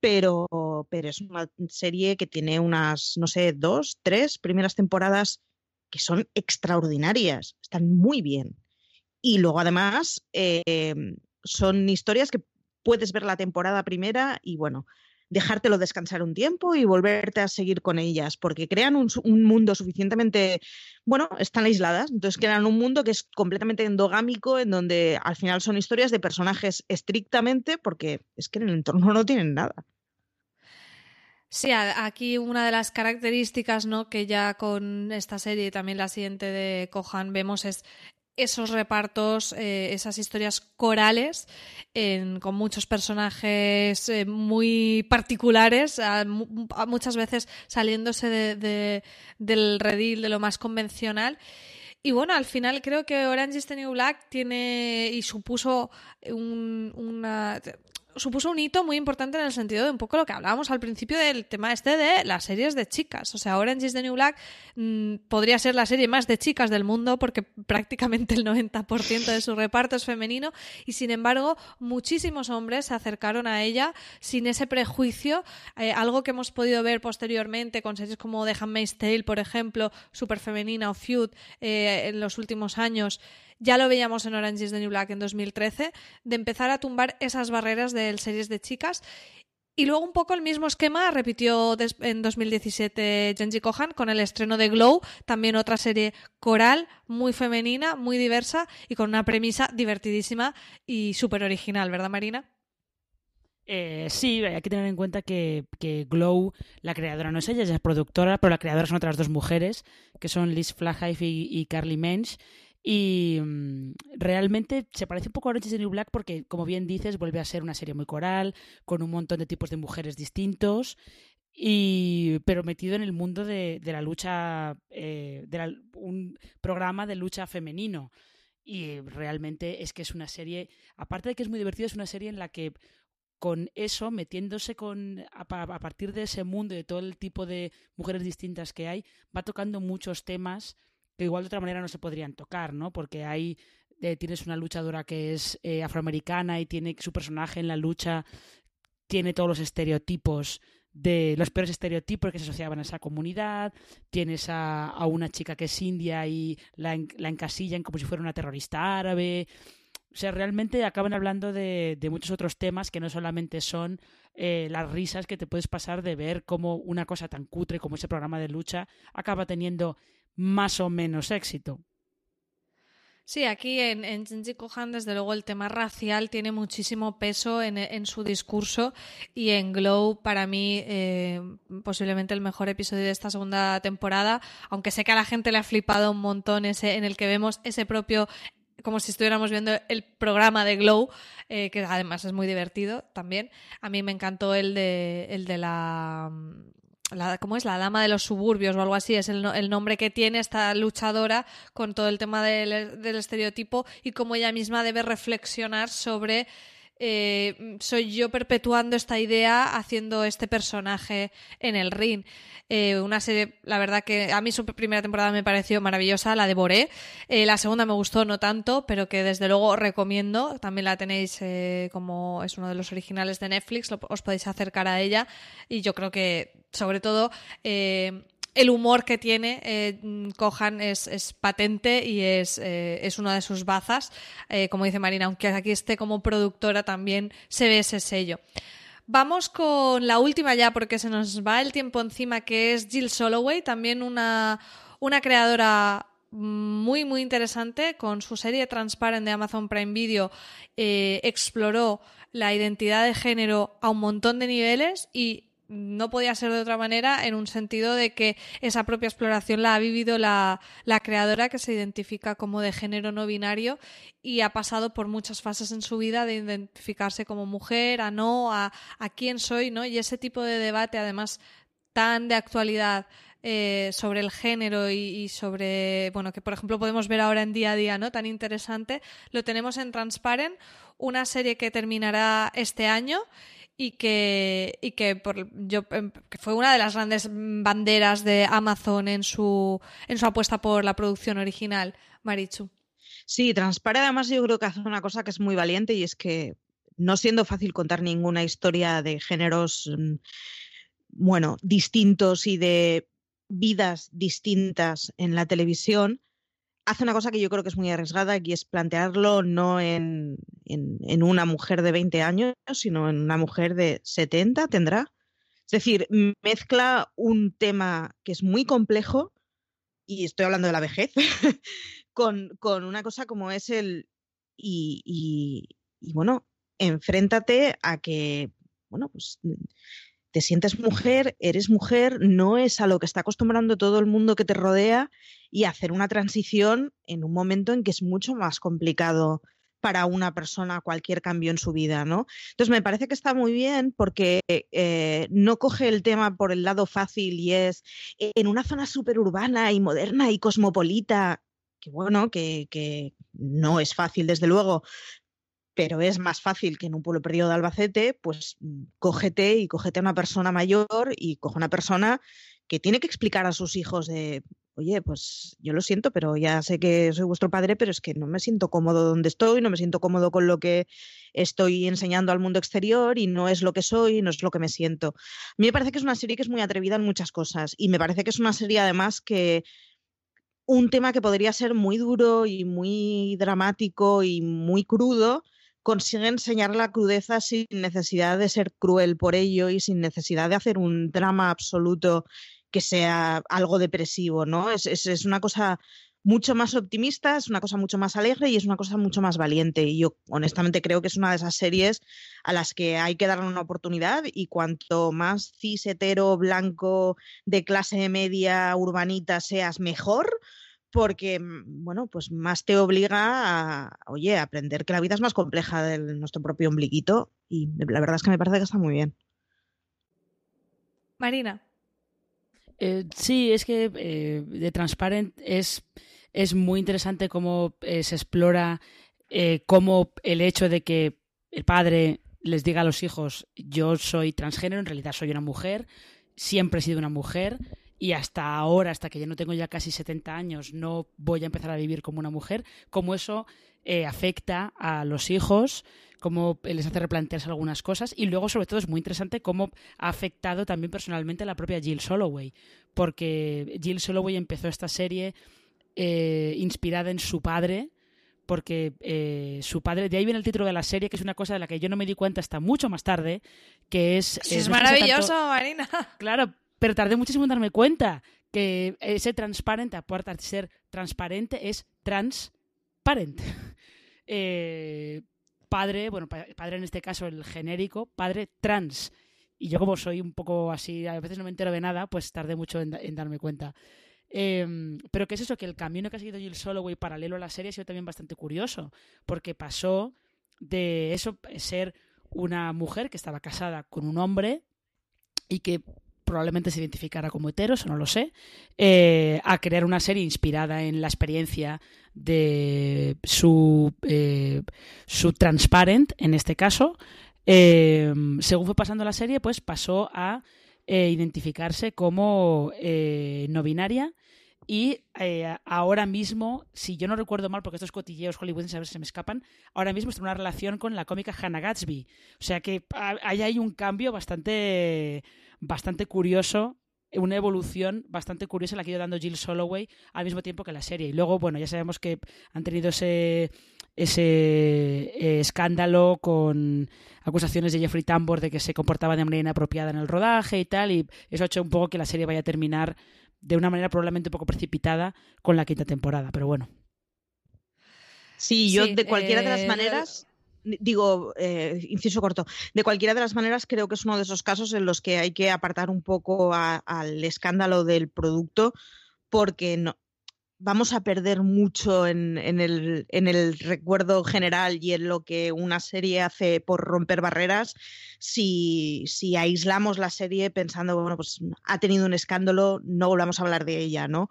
pero, pero es una serie que tiene unas, no sé, dos, tres primeras temporadas que son extraordinarias, están muy bien. Y luego además em, son historias que puedes ver la temporada primera y bueno, dejártelo descansar un tiempo y volverte a seguir con ellas, porque crean un, un, mundo suficientemente, bueno, están aisladas, entonces crean un mundo que es completamente endogámico, en donde al final son historias de personajes estrictamente, porque es que en el entorno no tienen nada. Sí, aquí una de las características ¿no? que ya con esta serie y también la siguiente de Kohan vemos es esos repartos, eh, esas historias corales, con muchos personajes eh, muy particulares, muchas veces saliéndose del redil de lo más convencional. Y bueno, al final creo que Orange is the New Black tiene y supuso una supuso un hito muy importante en el sentido de un poco lo que hablábamos al principio del tema este de las series de chicas. O sea, Orange is the New Black mm, podría ser la serie más de chicas del mundo porque *laughs* prácticamente el 90% de su reparto es femenino y sin embargo muchísimos hombres se acercaron a ella sin ese prejuicio, eh, algo que hemos podido ver posteriormente con series como The Handmaid's Tale, por ejemplo, super femenina o Feud eh, en los últimos años ya lo veíamos en Orange is the New Black en 2013, de empezar a tumbar esas barreras de series de chicas. Y luego un poco el mismo esquema repitió en 2017 Genji Kohan con el estreno de Glow, también otra serie coral, muy femenina, muy diversa y con una premisa divertidísima y súper original, ¿verdad Marina? Eh, sí, hay que tener en cuenta que, Glow, la creadora no es ella, ella es productora, pero la creadora son otras dos mujeres, que son Liz Flaghive y, y Carly Mensch, y mm, realmente se parece un poco a Orange is the New Black porque, como bien dices, vuelve a ser una serie muy coral, con un montón de tipos de mujeres distintos, y, pero metido en el mundo de, la lucha, eh, de un programa de lucha femenino. Y realmente es que es una serie, aparte de que es muy divertido, es una serie en la que con eso, metiéndose con a, a, partir de ese mundo y de todo el tipo de mujeres distintas que hay, va tocando muchos temas que igual de otra manera no se podrían tocar, ¿no? Porque hay eh, tienes una luchadora que es eh, afroamericana y tiene su personaje en la lucha tiene todos los estereotipos de los peores estereotipos que se asociaban a esa comunidad, tienes a, a una chica que es india y la, la, encasillan como si fuera una terrorista árabe. O sea, realmente acaban hablando de, de muchos otros temas que no solamente son eh, las risas que te puedes pasar de ver cómo una cosa tan cutre como ese programa de lucha acaba teniendo más o menos éxito. Sí, aquí en, en Genji Kohan, desde luego, el tema racial tiene muchísimo peso en, su discurso y en Glow, para mí, eh, posiblemente el mejor episodio de esta segunda temporada, aunque sé que a la gente le ha flipado un montón ese en el que vemos ese propio como si estuviéramos viendo el programa de Glow, eh, que además es muy divertido también. A mí me encantó el de, el de la la, ¿cómo es? La dama de los suburbios o algo así, es el, nombre que tiene esta luchadora con todo el tema del, del estereotipo y cómo ella misma debe reflexionar sobre eh, soy yo perpetuando esta idea haciendo este personaje en el ring. Eh, una serie, la verdad que a mí su primera temporada me pareció maravillosa, la devoré. Eh, la segunda me gustó no tanto, pero que desde luego recomiendo. También la tenéis como es uno de los originales de Netflix, os podéis acercar a ella. Y yo creo que, sobre todo, el humor que tiene eh, Cohan es, patente y es, eh, es, una de sus bazas. Eh, como dice Marina, aunque aquí esté como productora también se ve ese sello. Vamos con la última ya porque se nos va el tiempo encima, que es Jill Soloway, también una, una creadora muy muy interesante con su serie Transparent de Amazon Prime Video exploró la identidad de género a un montón de niveles y no podía ser de otra manera en un sentido de que esa propia exploración la ha vivido la, creadora que se identifica como de género no binario y ha pasado por muchas fases en su vida de identificarse como mujer, a no, a, a quién soy, ¿no? Y ese tipo de debate además tan de actualidad eh, sobre el género y, y, sobre, bueno, que por ejemplo podemos ver ahora en día a día, ¿no? Tan interesante, lo tenemos en Transparent, una serie que terminará este año y que, y que, por, yo, em, que fue una de las grandes banderas de Amazon en su, en su apuesta por la producción original, Marichu. Sí, Transpare además yo creo que hace una cosa que es muy valiente y es que no siendo fácil contar ninguna historia de géneros, mm, bueno, distintos y de vidas distintas en la televisión, hace una cosa que yo creo que es muy arriesgada y es plantearlo no en, en, una mujer de 20 años, sino en una mujer de 70, tendrá. Es decir, mezcla un tema que es muy complejo, y estoy hablando de la vejez, *laughs* con, con, una cosa como es el... Y, y, y, bueno, enfréntate a que, bueno, pues te sientes mujer, eres mujer, no es a lo que está acostumbrando todo el mundo que te rodea y hacer una transición en un momento en que es mucho más complicado para una persona cualquier cambio en su vida, ¿no? Entonces me parece que está muy bien porque eh, no coge el tema por el lado fácil y es en una zona súper urbana y moderna y cosmopolita, que bueno, que, que no es fácil desde luego, pero es más fácil que en un pueblo perdido de Albacete, pues mm, cógete y cógete a una persona mayor y coge una persona que tiene que explicar a sus hijos de, oye, pues yo lo siento, pero ya sé que soy vuestro padre, pero es que no me siento cómodo donde estoy, no me siento cómodo con lo que estoy enseñando al mundo exterior y no es lo que soy, no es lo que me siento. A mí me parece que es una serie que es muy atrevida en muchas cosas y me parece que es una serie además que un tema que podría ser muy duro y muy dramático y muy crudo, consigue enseñar la crudeza sin necesidad de ser cruel por ello y sin necesidad de hacer un drama absoluto que sea algo depresivo, ¿no? Es, es, una cosa mucho más optimista, es una cosa mucho más alegre y es una cosa mucho más valiente. Y yo honestamente creo que es una de esas series a las que hay que darle una oportunidad y cuanto más cis hetero blanco de clase media urbanita seas mejor, porque, mm, bueno, pues más te obliga a, oye, a aprender que la vida es más compleja de nuestro propio ombliguito y la verdad es que me parece que está muy bien. Marina. Eh, sí, es que eh, de Transparent es, es muy interesante cómo eh, se explora cómo el hecho de que el padre les diga a los hijos yo soy transgénero, en realidad soy una mujer, siempre he sido una mujer, y hasta ahora, hasta que ya no tengo ya casi 70 años, no voy a empezar a vivir como una mujer, cómo eso eh, afecta a los hijos, cómo les hace replantearse algunas cosas y luego sobre todo es muy interesante cómo ha afectado también personalmente a la propia Jill Soloway, porque Jill Soloway empezó esta serie eh, inspirada en su padre, porque eh, su padre, de ahí viene el título de la serie, que es una cosa de la que yo no me di cuenta hasta mucho más tarde, que es... es maravilloso, Marina. Claro, pero tardé muchísimo en darme cuenta que ese transparente, aparte de ser transparente, es transparente. *laughs* Eh, padre, bueno, padre en este caso el genérico, padre trans. Y yo como soy un poco así, a veces no me entero de nada, pues tardé mucho en, darme cuenta. Em, pero ¿qué es eso? Que el camino que ha seguido Jill Soloway paralelo a la serie ha sido también bastante curioso, porque pasó de eso, ser una mujer que estaba casada con un hombre y que probablemente se identificara como hetero, eso no lo sé, eh, a crear una serie inspirada en la experiencia de su, eh, su Transparent, en este caso. Eh, según fue pasando la serie, pues pasó a identificarse como no binaria y ahora mismo, si yo no recuerdo mal, porque estos cotilleos hollywoodenses a veces se me escapan, ahora mismo está en una relación con la cómica Hannah Gatsby. O sea que ahí hay un cambio bastante bastante curioso una evolución bastante curiosa la que ha ido dando Jill Soloway al mismo tiempo que la serie. Y luego, bueno, ya sabemos que han tenido ese, ese eh, escándalo con acusaciones de Jeffrey Tambor de que se comportaba de manera inapropiada en el rodaje y tal, y eso ha hecho un poco que la serie vaya a terminar de una manera probablemente un poco precipitada con la quinta temporada, pero bueno. Sí, yo de cualquiera de las eh, maneras digo, eh, inciso corto, de cualquiera de las maneras creo que es uno de esos casos en los que hay que apartar un poco al escándalo del producto porque no, vamos a perder mucho en, el, en, el, recuerdo general y en lo que una serie hace por romper barreras si, aislamos la serie pensando, bueno, pues ha tenido un escándalo, no volvamos a hablar de ella, ¿no?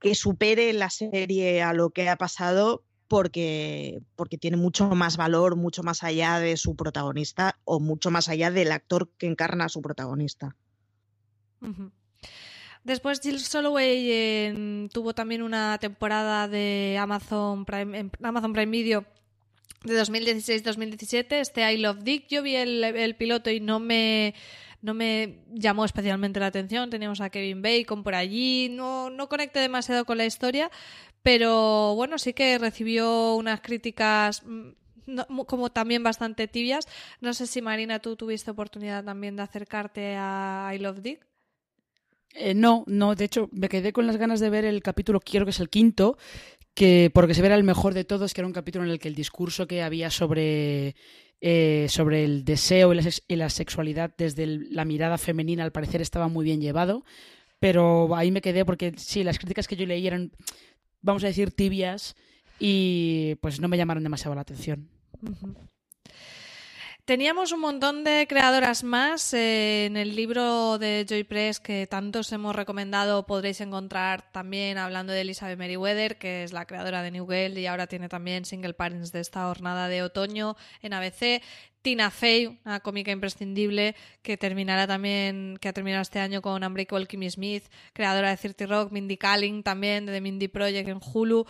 Que supere la serie a lo que ha pasado, porque, porque tiene mucho más valor, mucho más allá de su protagonista o mucho más allá del actor que encarna a su protagonista. Después Jill Soloway tuvo también una temporada de Amazon Prime, Amazon Prime Video de 2016-2017, este I Love Dick. Yo vi el, piloto y no me, no me llamó especialmente la atención. Teníamos a Kevin Bacon por allí, no, no conecté demasiado con la historia, pero bueno, sí que recibió unas críticas mm, como también bastante tibias. No sé si Marina, tú tuviste oportunidad también de acercarte a I Love Dick. Eh, no, no, de hecho me quedé con las ganas de ver el capítulo, quiero que es el quinto, que porque se verá el mejor de todos, que era un capítulo en el que el discurso que había sobre eh, sobre el deseo y la, sexualidad desde la mirada femenina, al parecer estaba muy bien llevado. Pero ahí me quedé porque sí, las críticas que yo leí eran, vamos a decir, tibias y pues no me llamaron demasiado la atención. Teníamos un montón de creadoras más eh, en el libro de Joy Press que tantos hemos recomendado. Podréis encontrar también hablando de Elizabeth Meriwether, que es la creadora de New Girl y ahora tiene también Single Parents de esta jornada de otoño en ABC. Tina Fey, una cómica imprescindible que terminará también, que ha terminado este año con Unbreakable Kimmy Smith, creadora de Cirti Rock, Mindy Kaling también de The Mindy Project en Hulu.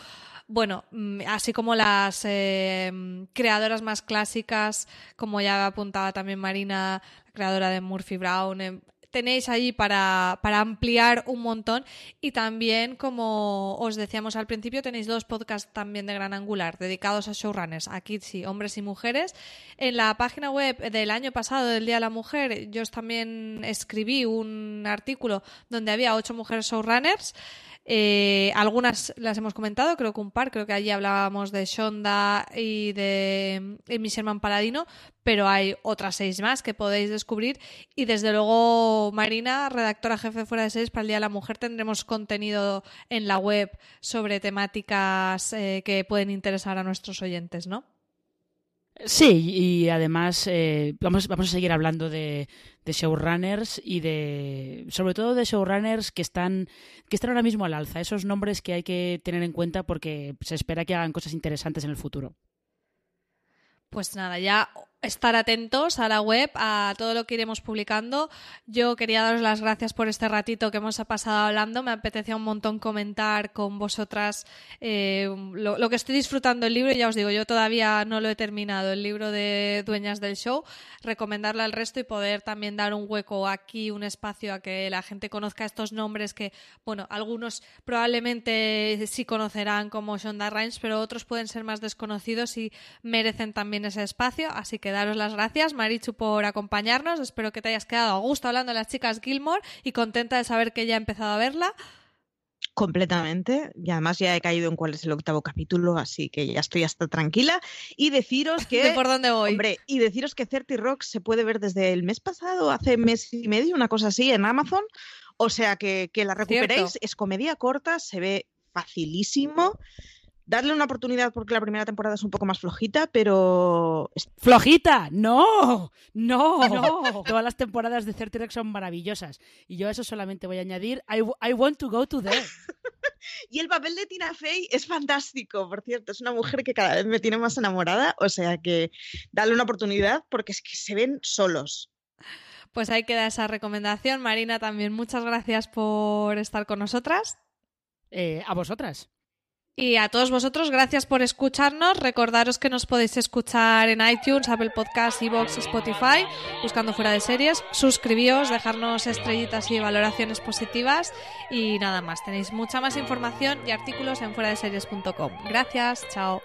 Bueno, mm, así como las eh, creadoras más clásicas, como ya apuntaba también Marina, la creadora de Murphy Brown, em, tenéis ahí para, para, ampliar un montón. Y también, como os decíamos al principio, tenéis dos podcasts también de Gran Angular dedicados a showrunners, a kids y hombres y mujeres. En la página web del año pasado, del Día de la Mujer, yo también escribí un artículo donde había ocho mujeres showrunners. Eh, algunas las hemos comentado, creo que un par, creo que allí hablábamos de Shonda y de Michelle Paladino, pero hay otras seis más que podéis descubrir. Y desde luego, Marina, redactora jefe fuera de series para el Día de la Mujer, tendremos contenido en la web sobre temáticas eh, que pueden interesar a nuestros oyentes, ¿no? Sí, y además eh, vamos, vamos a seguir hablando de, de, showrunners y de. sobre todo de showrunners que están, que están ahora mismo al alza, esos nombres que hay que tener en cuenta porque se espera que hagan cosas interesantes en el futuro. Pues nada, ya estar atentos a la web, a todo lo que iremos publicando. Yo quería daros las gracias por este ratito que hemos pasado hablando. Me apetecía un montón comentar con vosotras eh, lo, que estoy disfrutando el libro. Ya os digo, yo todavía no lo he terminado, el libro de Dueñas del Show. Recomendarle al resto y poder también dar un hueco aquí, un espacio a que la gente conozca estos nombres que, bueno, algunos probablemente sí conocerán como Shonda Rhimes, pero otros pueden ser más desconocidos y merecen también ese espacio. Así que daros las gracias, Marichu, por acompañarnos. Espero que te hayas quedado a gusto hablando de las chicas Gilmore y contenta de saber que ya he empezado a verla. Completamente. Y además ya he caído en cuál es el octavo capítulo, así que ya estoy hasta tranquila. Y deciros *laughs* que. por dónde voy? Hombre, y deciros que Certi Rock se puede ver desde el mes pasado, hace mes y medio, una cosa así, en Amazon. O sea que, que la recuperéis. Es comedia corta, se ve facilísimo darle una oportunidad porque la primera temporada es un poco más flojita, pero... ¡Flojita! ¡No! ¡No! *laughs* no. *laughs* Todas las temporadas de Certirex son maravillosas. Y yo a eso solamente voy a añadir I, I want to go to there. *laughs* y el papel de Tina Fey es fantástico, por cierto. Es una mujer que cada vez me tiene más enamorada. O sea que dale una oportunidad porque es que se ven solos. Pues ahí queda esa recomendación. Marina, también muchas gracias por estar con nosotras. Eh, a vosotras. Y a todos vosotros, gracias por escucharnos. Recordaros que nos podéis escuchar en iTunes, Apple Podcasts, Evox, Spotify, buscando fuera de series. Suscribíos, dejarnos estrellitas y valoraciones positivas. Y nada más, tenéis mucha más información y artículos en fuera de series.com. Gracias, chao.